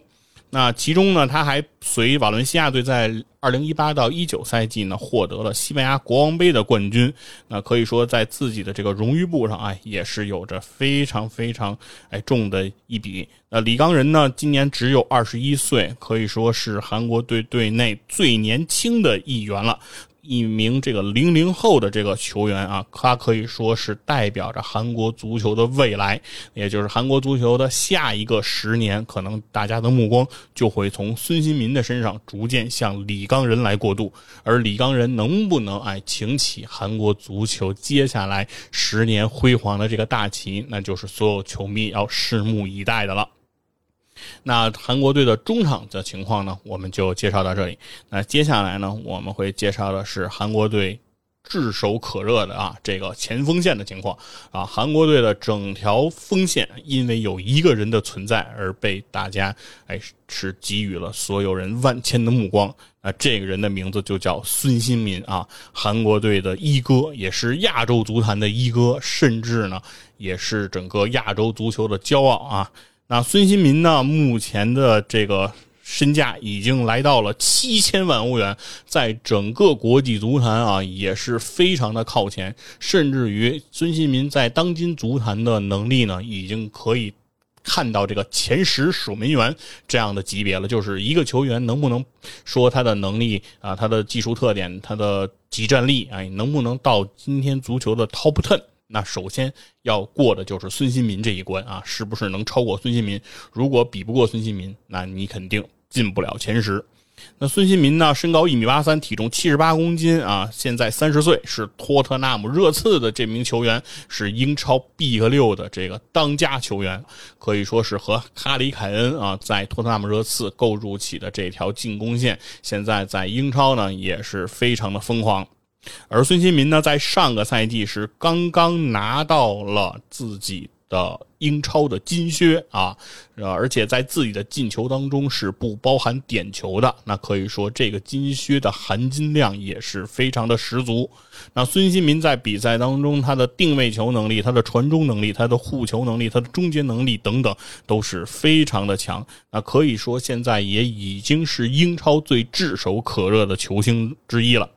那其中呢，他还随瓦伦西亚队在二零一八到一九赛季呢获得了西班牙国王杯的冠军。那可以说，在自己的这个荣誉簿上，哎，也是有着非常非常哎重的一笔。那李刚仁呢，今年只有二十一岁，可以说是韩国队队内最年轻的一员了。一名这个零零后的这个球员啊，他可以说是代表着韩国足球的未来，也就是韩国足球的下一个十年，可能大家的目光就会从孙兴民的身上逐渐向李刚仁来过渡，而李刚仁能不能哎擎起韩国足球接下来十年辉煌的这个大旗，那就是所有球迷要拭目以待的了。那韩国队的中场的情况呢，我们就介绍到这里。那接下来呢，我们会介绍的是韩国队炙手可热的啊，这个前锋线的情况啊，韩国队的整条锋线因为有一个人的存在而被大家哎是给予了所有人万千的目光啊，这个人的名字就叫孙兴民啊，韩国队的一哥，也是亚洲足坛的一哥，甚至呢也是整个亚洲足球的骄傲啊。那孙兴民呢，目前的这个。身价已经来到了七千万欧元，在整个国际足坛啊也是非常的靠前，甚至于孙兴民在当今足坛的能力呢，已经可以看到这个前十守门员这样的级别了。就是一个球员能不能说他的能力啊，他的技术特点，他的集战力，哎，能不能到今天足球的 top ten？那首先要过的就是孙兴民这一关啊，是不是能超过孙兴民？如果比不过孙兴民，那你肯定。进不了前十。那孙兴民呢？身高一米八三，体重七十八公斤啊！现在三十岁，是托特纳姆热刺的这名球员，是英超 B 和六的这个当家球员，可以说是和哈里凯恩啊，在托特纳姆热刺构筑起的这条进攻线，现在在英超呢也是非常的疯狂。而孙兴民呢，在上个赛季是刚刚拿到了自己。的英超的金靴啊，而且在自己的进球当中是不包含点球的，那可以说这个金靴的含金量也是非常的十足。那孙兴民在比赛当中，他的定位球能力、他的传中能力、他的护球能力、他的终结能力等等都是非常的强。那可以说现在也已经是英超最炙手可热的球星之一了。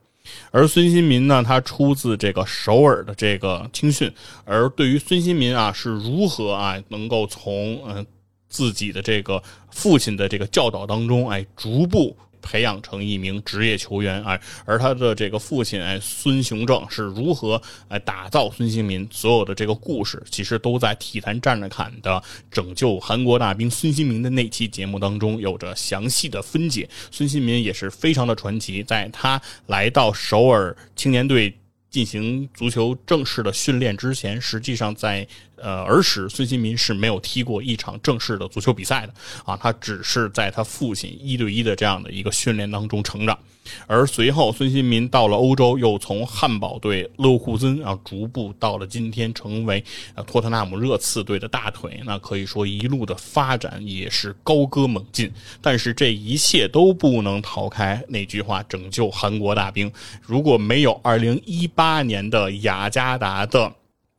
而孙新民呢，他出自这个首尔的这个青训。而对于孙新民啊，是如何啊，能够从嗯自己的这个父亲的这个教导当中，哎，逐步。培养成一名职业球员，哎，而他的这个父亲，哎，孙雄正是如何哎打造孙兴民，所有的这个故事，其实都在体坛站着砍的拯救韩国大兵孙兴民的那期节目当中有着详细的分解。孙兴民也是非常的传奇，在他来到首尔青年队。进行足球正式的训练之前，实际上在呃儿时，孙兴民是没有踢过一场正式的足球比赛的啊，他只是在他父亲一对一的这样的一个训练当中成长。而随后，孙兴民到了欧洲，又从汉堡队、勒库森啊，逐步到了今天，成为托特纳姆热刺队的大腿。那可以说，一路的发展也是高歌猛进。但是，这一切都不能逃开那句话：拯救韩国大兵。如果没有2018年的雅加达的。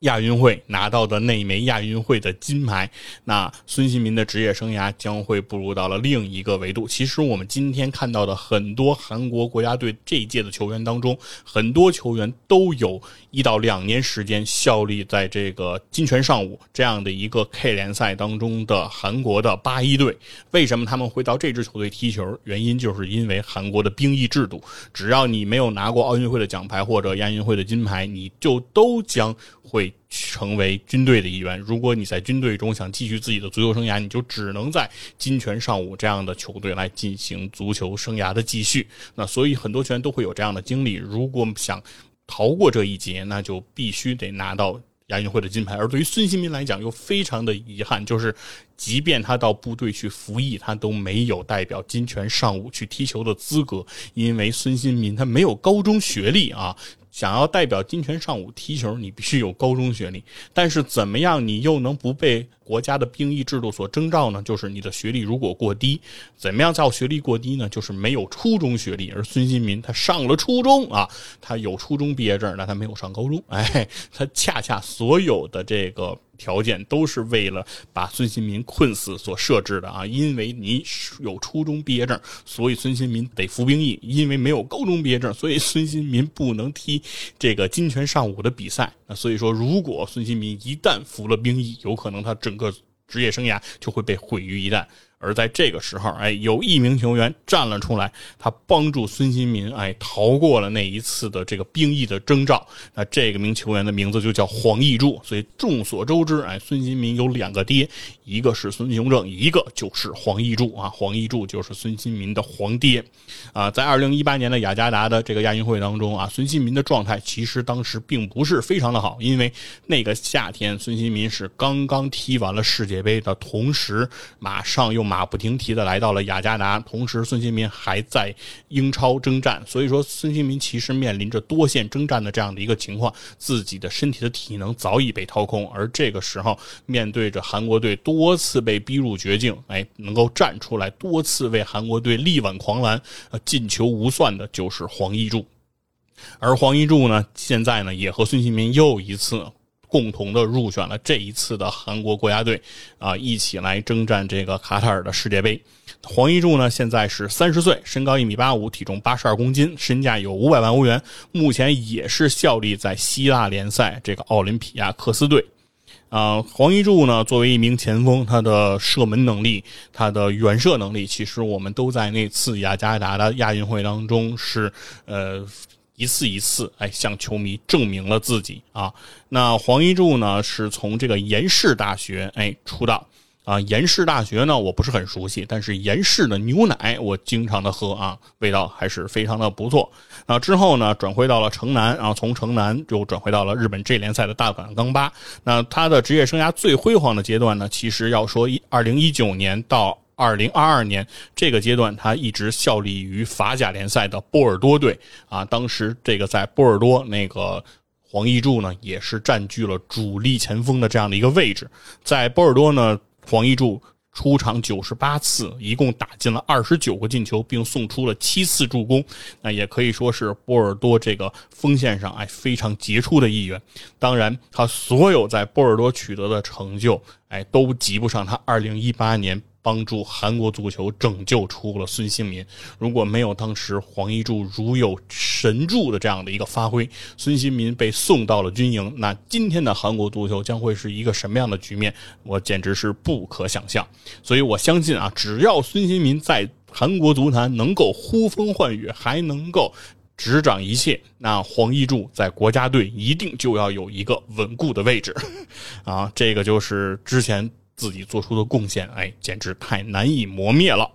亚运会拿到的那一枚亚运会的金牌，那孙兴民的职业生涯将会步入到了另一个维度。其实我们今天看到的很多韩国国家队这一届的球员当中，很多球员都有一到两年时间效力在这个金泉上武这样的一个 K 联赛当中的韩国的八一队。为什么他们会到这支球队踢球？原因就是因为韩国的兵役制度，只要你没有拿过奥运会的奖牌或者亚运会的金牌，你就都将会。成为军队的一员。如果你在军队中想继续自己的足球生涯，你就只能在金泉上武这样的球队来进行足球生涯的继续。那所以很多球员都会有这样的经历。如果想逃过这一劫，那就必须得拿到亚运会的金牌。而对于孙兴民来讲，又非常的遗憾，就是即便他到部队去服役，他都没有代表金泉上武去踢球的资格，因为孙兴民他没有高中学历啊。想要代表金泉上武踢球，你必须有高中学历。但是怎么样，你又能不被国家的兵役制度所征召呢？就是你的学历如果过低，怎么样叫学历过低呢？就是没有初中学历。而孙兴民他上了初中啊，他有初中毕业证，但他没有上高中。哎，他恰恰所有的这个。条件都是为了把孙兴民困死所设置的啊！因为你有初中毕业证，所以孙兴民得服兵役；因为没有高中毕业证，所以孙兴民不能踢这个金拳上武的比赛。那所以说，如果孙兴民一旦服了兵役，有可能他整个职业生涯就会被毁于一旦。而在这个时候，哎，有一名球员站了出来，他帮助孙兴民，哎，逃过了那一次的这个兵役的征召。那这个名球员的名字就叫黄义柱。所以众所周知，哎，孙兴民有两个爹，一个是孙雄正，一个就是黄义柱啊。黄义柱就是孙兴民的黄爹。啊，在二零一八年的雅加达的这个亚运会当中啊，孙兴民的状态其实当时并不是非常的好，因为那个夏天孙兴民是刚刚踢完了世界杯的同时，马上又。马不停蹄的来到了雅加达，同时孙兴民还在英超征战，所以说孙兴民其实面临着多线征战的这样的一个情况，自己的身体的体能早已被掏空，而这个时候面对着韩国队多次被逼入绝境，哎，能够站出来多次为韩国队力挽狂澜，呃，进球无算的就是黄义柱。而黄一柱呢，现在呢也和孙兴民又一次共同的入选了这一次的韩国国家队，啊，一起来征战这个卡塔尔的世界杯。黄一柱呢现在是三十岁，身高一米八五，体重八十二公斤，身价有五百万欧元，目前也是效力在希腊联赛这个奥林匹亚克斯队。啊，黄一柱呢作为一名前锋，他的射门能力，他的远射能力，其实我们都在那次雅加达的亚运会当中是呃。一次一次，哎，向球迷证明了自己啊。那黄一柱呢，是从这个延世大学哎出道啊。延世大学呢，我不是很熟悉，但是延世的牛奶我经常的喝啊，味道还是非常的不错。那之后呢，转回到了城南，然后从城南又转回到了日本 J 联赛的大阪钢巴。那他的职业生涯最辉煌的阶段呢，其实要说一二零一九年到。二零二二年这个阶段，他一直效力于法甲联赛的波尔多队啊。当时这个在波尔多，那个黄义柱呢，也是占据了主力前锋的这样的一个位置。在波尔多呢，黄义柱出场九十八次，一共打进了二十九个进球，并送出了七次助攻。那也可以说是波尔多这个锋线上哎非常杰出的一员。当然，他所有在波尔多取得的成就，哎都及不上他二零一八年。帮助韩国足球拯救出了孙兴民。如果没有当时黄一柱如有神助的这样的一个发挥，孙兴民被送到了军营，那今天的韩国足球将会是一个什么样的局面？我简直是不可想象。所以我相信啊，只要孙兴民在韩国足坛能够呼风唤雨，还能够执掌一切，那黄一柱在国家队一定就要有一个稳固的位置。啊，这个就是之前。自己做出的贡献，哎，简直太难以磨灭了，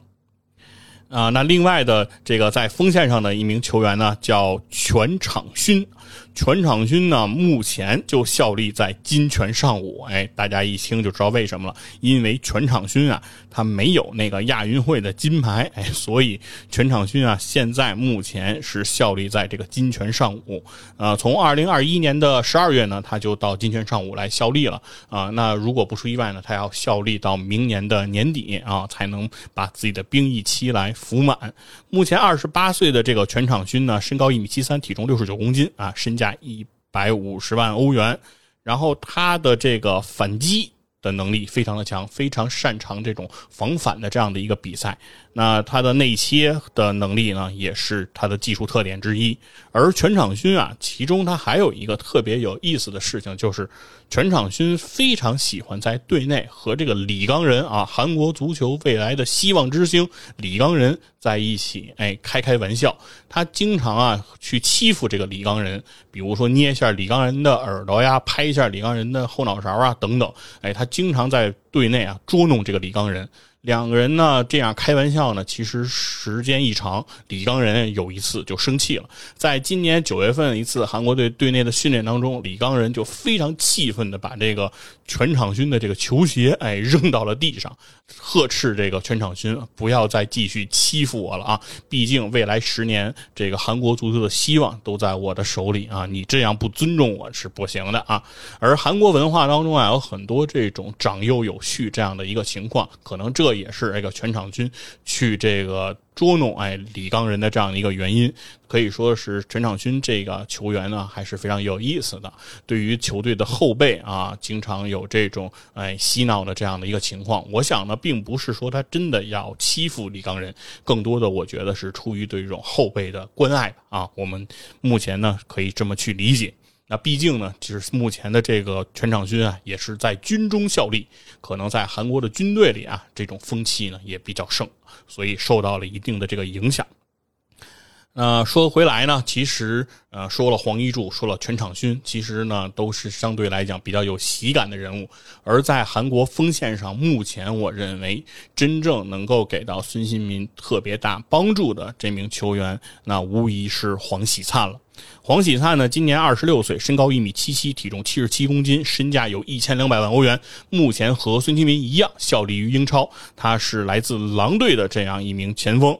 啊！那另外的这个在锋线上的一名球员呢，叫全场勋。全场勋呢，目前就效力在金泉上午。哎，大家一听就知道为什么了，因为全场勋啊，他没有那个亚运会的金牌，哎，所以全场勋啊，现在目前是效力在这个金泉上午。呃，从二零二一年的十二月呢，他就到金泉上午来效力了。啊，那如果不出意外呢，他要效力到明年的年底啊，才能把自己的兵役期来服满。目前二十八岁的这个全场勋呢，身高一米七三，体重六十九公斤啊，身价。一百五十万欧元，然后他的这个反击的能力非常的强，非常擅长这种防反的这样的一个比赛。那他的内切的能力呢，也是他的技术特点之一。而全场勋啊，其中他还有一个特别有意思的事情，就是全场勋非常喜欢在队内和这个李刚仁啊，韩国足球未来的希望之星李刚仁在一起，哎，开开玩笑。他经常啊去欺负这个李刚仁，比如说捏一下李刚仁的耳朵呀，拍一下李刚仁的后脑勺啊，等等。哎，他经常在队内啊捉弄这个李刚仁。两个人呢这样开玩笑呢，其实时间一长，李刚仁有一次就生气了。在今年九月份一次韩国队队内的训练当中，李刚仁就非常气愤的把这个全场勋的这个球鞋哎扔到了地上，呵斥这个全场勋不要再继续欺负我了啊！毕竟未来十年这个韩国足球的希望都在我的手里啊！你这样不尊重我是不行的啊！而韩国文化当中啊有很多这种长幼有序这样的一个情况，可能这。也是这个全场军去这个捉弄哎李刚仁的这样的一个原因，可以说是全场军这个球员呢还是非常有意思的。对于球队的后辈啊，经常有这种哎嬉闹的这样的一个情况。我想呢，并不是说他真的要欺负李刚仁，更多的我觉得是出于对这种后辈的关爱啊。我们目前呢可以这么去理解。那毕竟呢，就是目前的这个全场军啊，也是在军中效力，可能在韩国的军队里啊，这种风气呢也比较盛，所以受到了一定的这个影响。那说回来呢，其实呃说了黄一柱，说了全场勋，其实呢都是相对来讲比较有喜感的人物。而在韩国锋线上，目前我认为真正能够给到孙兴民特别大帮助的这名球员，那无疑是黄喜灿了。黄喜灿呢，今年二十六岁，身高一米七七，体重七十七公斤，身价有一千两百万欧元。目前和孙兴民一样效力于英超，他是来自狼队的这样一名前锋。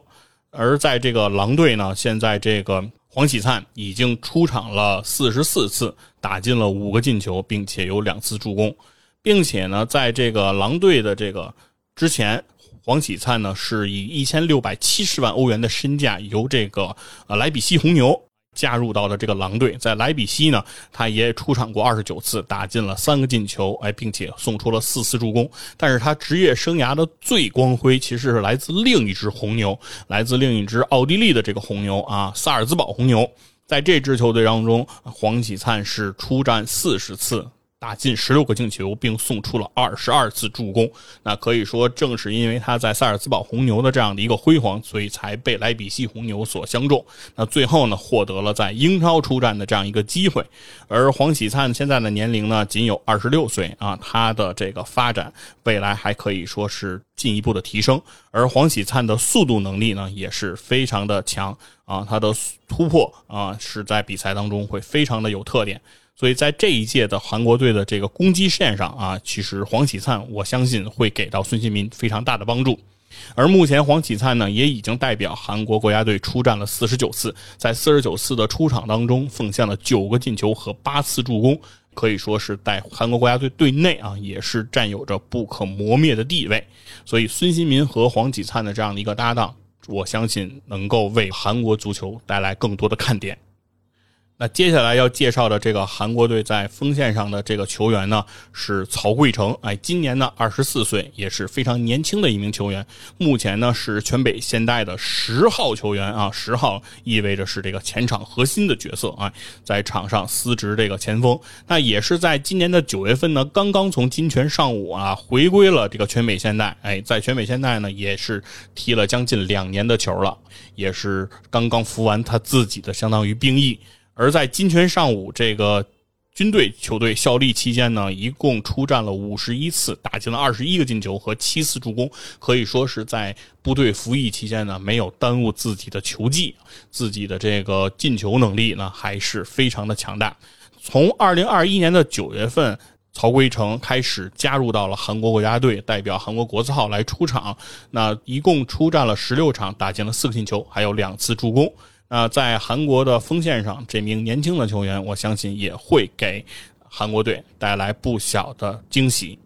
而在这个狼队呢，现在这个黄喜灿已经出场了四十四次，打进了五个进球，并且有两次助攻，并且呢，在这个狼队的这个之前，黄喜灿呢是以一千六百七十万欧元的身价由这个呃莱比锡红牛。加入到了这个狼队，在莱比锡呢，他也出场过二十九次，打进了三个进球，哎，并且送出了四次助攻。但是他职业生涯的最光辉其实是来自另一支红牛，来自另一支奥地利的这个红牛啊，萨尔兹堡红牛。在这支球队当中，黄喜灿是出战四十次。打进十六个进球，并送出了二十二次助攻。那可以说，正是因为他在塞尔茨堡红牛的这样的一个辉煌，所以才被莱比锡红牛所相中。那最后呢，获得了在英超出战的这样一个机会。而黄喜灿现在的年龄呢，仅有二十六岁啊，他的这个发展未来还可以说是进一步的提升。而黄喜灿的速度能力呢，也是非常的强啊，他的突破啊，是在比赛当中会非常的有特点。所以在这一届的韩国队的这个攻击线上啊，其实黄喜灿我相信会给到孙兴民非常大的帮助。而目前黄喜灿呢，也已经代表韩国国家队出战了四十九次，在四十九次的出场当中，奉献了九个进球和八次助攻，可以说是在韩国国家队队内啊，也是占有着不可磨灭的地位。所以孙兴民和黄喜灿的这样的一个搭档，我相信能够为韩国足球带来更多的看点。那接下来要介绍的这个韩国队在锋线上的这个球员呢，是曹贵成。哎，今年呢二十四岁，也是非常年轻的一名球员。目前呢是全北现代的十号球员啊，十号意味着是这个前场核心的角色啊，在场上司职这个前锋。那也是在今年的九月份呢，刚刚从金泉上午啊回归了这个全北现代。哎，在全北现代呢也是踢了将近两年的球了，也是刚刚服完他自己的相当于兵役。而在金泉上午这个军队球队效力期间呢，一共出战了五十一次，打进了二十一个进球和七次助攻，可以说是在部队服役期间呢，没有耽误自己的球技，自己的这个进球能力呢，还是非常的强大。从二零二一年的九月份，曹圭成开始加入到了韩国国家队，代表韩国国字号来出场，那一共出战了十六场，打进了四个进球，还有两次助攻。那在韩国的锋线上，这名年轻的球员，我相信也会给韩国队带来不小的惊喜。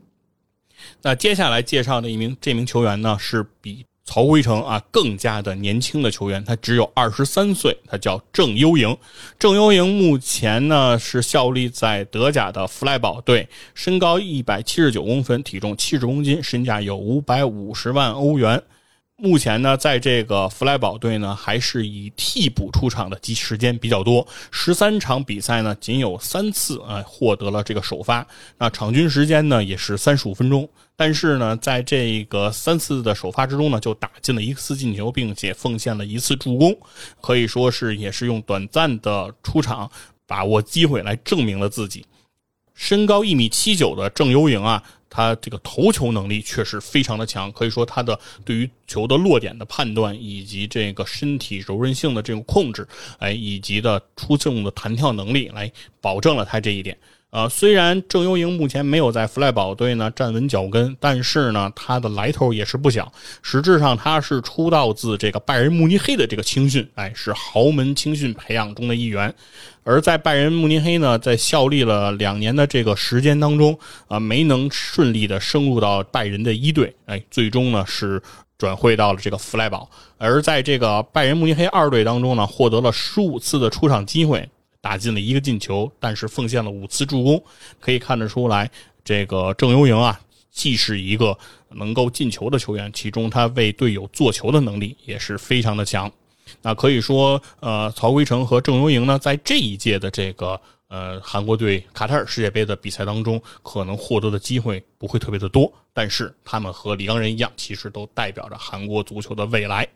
那接下来介绍的一名这名球员呢，是比曹圭成啊更加的年轻的球员，他只有二十三岁，他叫郑优营。郑优营目前呢是效力在德甲的弗赖堡队，身高一百七十九公分，体重七十公斤，身价有五百五十万欧元。目前呢，在这个弗莱堡队呢，还是以替补出场的机时间比较多，十三场比赛呢，仅有三次啊获得了这个首发，那场均时间呢也是三十五分钟，但是呢，在这个三次的首发之中呢，就打进了一次进球，并且奉献了一次助攻，可以说是也是用短暂的出场把握机会来证明了自己。身高一米七九的郑优营啊。他这个投球能力确实非常的强，可以说他的对于球的落点的判断，以及这个身体柔韧性的这种控制，哎，以及的出众的弹跳能力，来保证了他这一点。呃，虽然郑优营目前没有在弗赖堡队呢站稳脚跟，但是呢，他的来头也是不小。实质上，他是出道自这个拜仁慕尼黑的这个青训，哎，是豪门青训培养中的一员。而在拜仁慕尼黑呢，在效力了两年的这个时间当中，啊，没能顺利的升入到拜仁的一队，哎，最终呢是转会到了这个弗赖堡。而在这个拜仁慕尼黑二队当中呢，获得了十五次的出场机会。打进了一个进球，但是奉献了五次助攻，可以看得出来，这个郑优营啊，既是一个能够进球的球员，其中他为队友做球的能力也是非常的强。那可以说，呃，曹圭成和郑优营呢，在这一届的这个呃韩国队卡塔尔世界杯的比赛当中，可能获得的机会不会特别的多，但是他们和李刚仁一样，其实都代表着韩国足球的未来。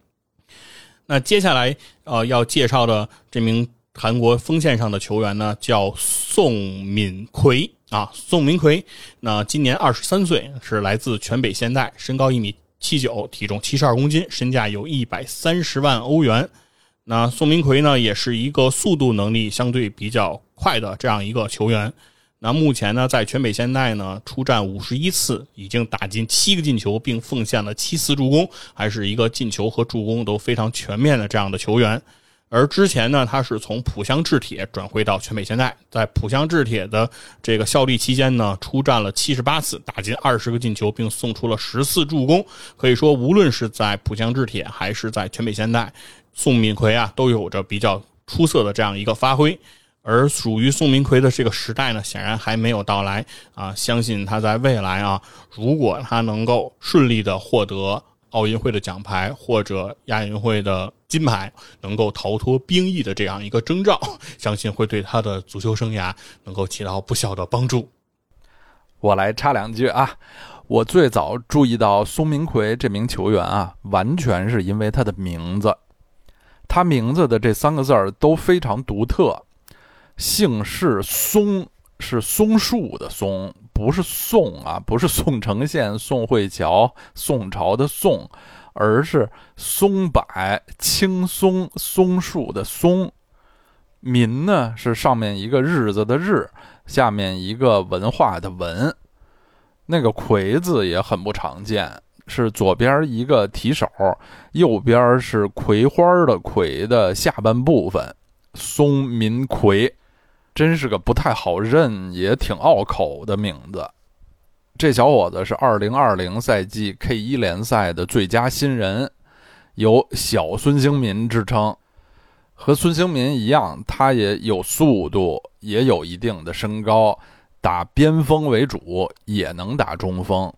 那接下来呃要介绍的这名韩国锋线上的球员呢，叫宋敏奎啊，宋敏奎，那今年二十三岁，是来自全北现代，身高一米七九，体重七十二公斤，身价有一百三十万欧元。那宋明奎呢，也是一个速度能力相对比较快的这样一个球员。那目前呢，在全北现代呢出战五十一次，已经打进七个进球，并奉献了七次助攻，还是一个进球和助攻都非常全面的这样的球员。而之前呢，他是从浦项制铁转回到全北现代，在浦项制铁的这个效力期间呢，出战了七十八次，打进二十个进球，并送出了十次助攻。可以说，无论是在浦项制铁还是在全北现代，宋敏奎啊，都有着比较出色的这样一个发挥。而属于宋明奎的这个时代呢，显然还没有到来啊！相信他在未来啊，如果他能够顺利的获得奥运会的奖牌或者亚运会的金牌，能够逃脱兵役的这样一个征兆，相信会对他的足球生涯能够起到不小的帮助。我来插两句啊，我最早注意到苏明奎这名球员啊，完全是因为他的名字，他名字的这三个字儿都非常独特。姓氏松是松树的松，不是宋啊，不是宋承宪、宋慧乔、宋朝的宋，而是松柏、青松、松树的松。民呢是上面一个日子的日，下面一个文化的文。那个葵字也很不常见，是左边一个提手，右边是葵花的葵的下半部分。松民葵。真是个不太好认，也挺拗口的名字。这小伙子是2020赛季 K1 联赛的最佳新人，有“小孙兴民”之称。和孙兴民一样，他也有速度，也有一定的身高，打边锋为主，也能打中锋。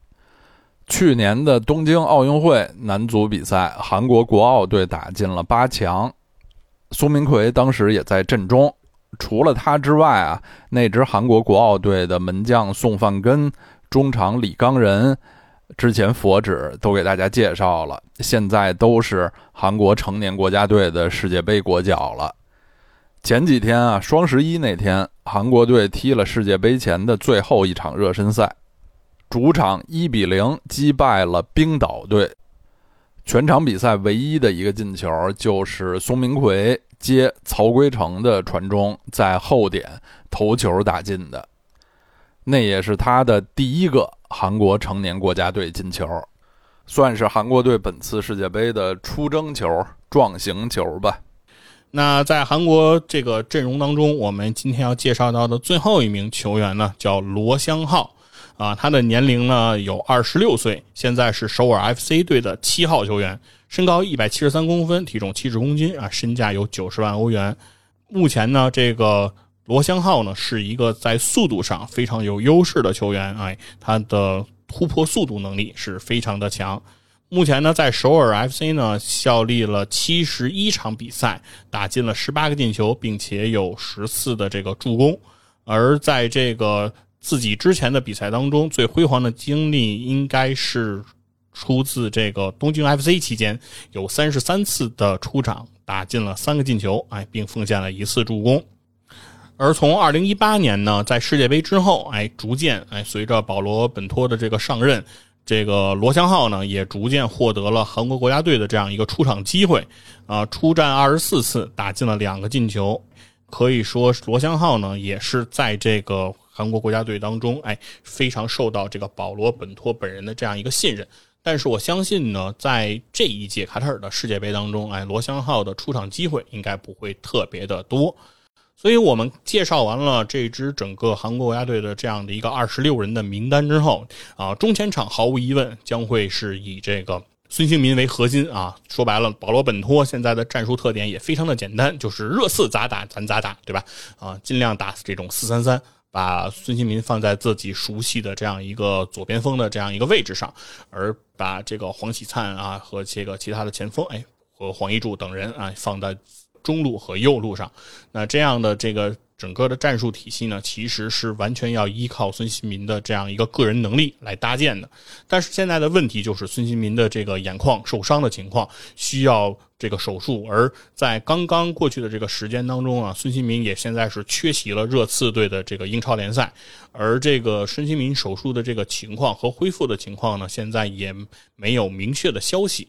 去年的东京奥运会男足比赛，韩国国奥队打进了八强，苏明奎当时也在阵中。除了他之外啊，那支韩国国奥队的门将宋范根、中场李刚仁，之前佛指都给大家介绍了，现在都是韩国成年国家队的世界杯国脚了。前几天啊，双十一那天，韩国队踢了世界杯前的最后一场热身赛，主场一比零击败了冰岛队。全场比赛唯一的一个进球就是宋明奎。接曹圭成的传中，在后点头球打进的，那也是他的第一个韩国成年国家队进球，算是韩国队本次世界杯的出征球、壮行球吧。那在韩国这个阵容当中，我们今天要介绍到的最后一名球员呢，叫罗湘浩，啊，他的年龄呢有二十六岁，现在是首尔 FC 队的七号球员。身高一百七十三公分，体重七十公斤啊，身价有九十万欧元。目前呢，这个罗湘浩呢是一个在速度上非常有优势的球员，哎，他的突破速度能力是非常的强。目前呢，在首尔 FC 呢效力了七十一场比赛，打进了十八个进球，并且有十次的这个助攻。而在这个自己之前的比赛当中，最辉煌的经历应该是。出自这个东京 FC 期间，有三十三次的出场，打进了三个进球，哎，并奉献了一次助攻。而从二零一八年呢，在世界杯之后，哎，逐渐哎，随着保罗本托的这个上任，这个罗湘浩呢，也逐渐获得了韩国国家队的这样一个出场机会，啊，出战二十四次，打进了两个进球，可以说罗湘浩呢，也是在这个韩国国家队当中，哎，非常受到这个保罗本托本人的这样一个信任。但是我相信呢，在这一届卡塔尔的世界杯当中，哎，罗湘浩的出场机会应该不会特别的多。所以我们介绍完了这支整个韩国国家队的这样的一个二十六人的名单之后，啊，中前场毫无疑问将会是以这个孙兴民为核心啊。说白了，保罗本托现在的战术特点也非常的简单，就是热刺咋打咱咋打，对吧？啊，尽量打这种四三三。把孙兴民放在自己熟悉的这样一个左边锋的这样一个位置上，而把这个黄喜灿啊和这个其他的前锋，哎，和黄一柱等人啊放在中路和右路上。那这样的这个整个的战术体系呢，其实是完全要依靠孙兴民的这样一个个人能力来搭建的。但是现在的问题就是孙兴民的这个眼眶受伤的情况，需要这个手术。而在刚刚过去的这个时间当中啊，孙兴民也现在是缺席了热刺队的这个英超联赛。而这个孙兴民手术的这个情况和恢复的情况呢，现在也没有明确的消息，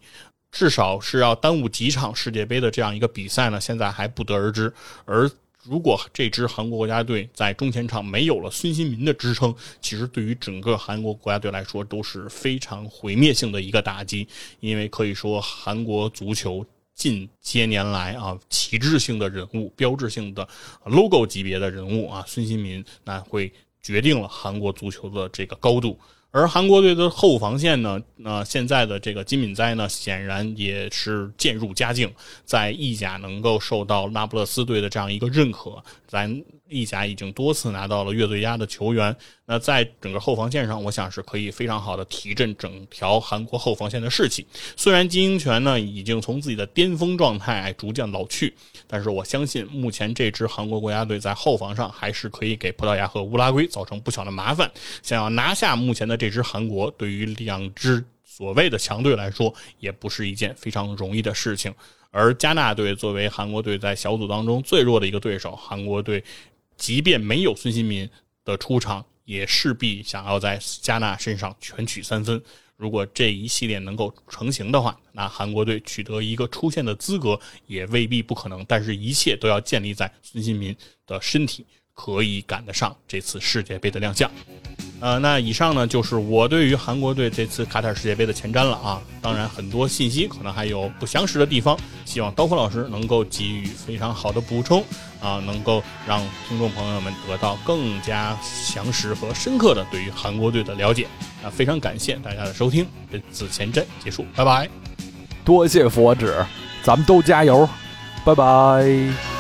至少是要耽误几场世界杯的这样一个比赛呢，现在还不得而知。而如果这支韩国国家队在中前场没有了孙兴民的支撑，其实对于整个韩国国家队来说都是非常毁灭性的一个打击。因为可以说，韩国足球近些年来啊，旗帜性的人物、标志性的 logo 级别的人物啊，孙兴民那会决定了韩国足球的这个高度。而韩国队的后防线呢，那现在的这个金敏哉呢，显然也是渐入佳境，在意甲能够受到那不勒斯队的这样一个认可，咱。意甲已经多次拿到了月最佳的球员，那在整个后防线上，我想是可以非常好的提振整条韩国后防线的士气。虽然金英权呢已经从自己的巅峰状态逐渐老去，但是我相信目前这支韩国国家队在后防上还是可以给葡萄牙和乌拉圭造成不小的麻烦。想要拿下目前的这支韩国，对于两支所谓的强队来说，也不是一件非常容易的事情。而加纳队作为韩国队在小组当中最弱的一个对手，韩国队。即便没有孙兴民的出场，也势必想要在加纳身上全取三分。如果这一系列能够成型的话，那韩国队取得一个出线的资格也未必不可能。但是，一切都要建立在孙兴民的身体可以赶得上这次世界杯的亮相。呃，那以上呢就是我对于韩国队这次卡塔尔世界杯的前瞻了啊。当然，很多信息可能还有不详实的地方，希望刀锋老师能够给予非常好的补充啊，能够让听众朋友们得到更加详实和深刻的对于韩国队的了解。啊，非常感谢大家的收听，这次前瞻结束，拜拜。多谢佛指，咱们都加油，拜拜。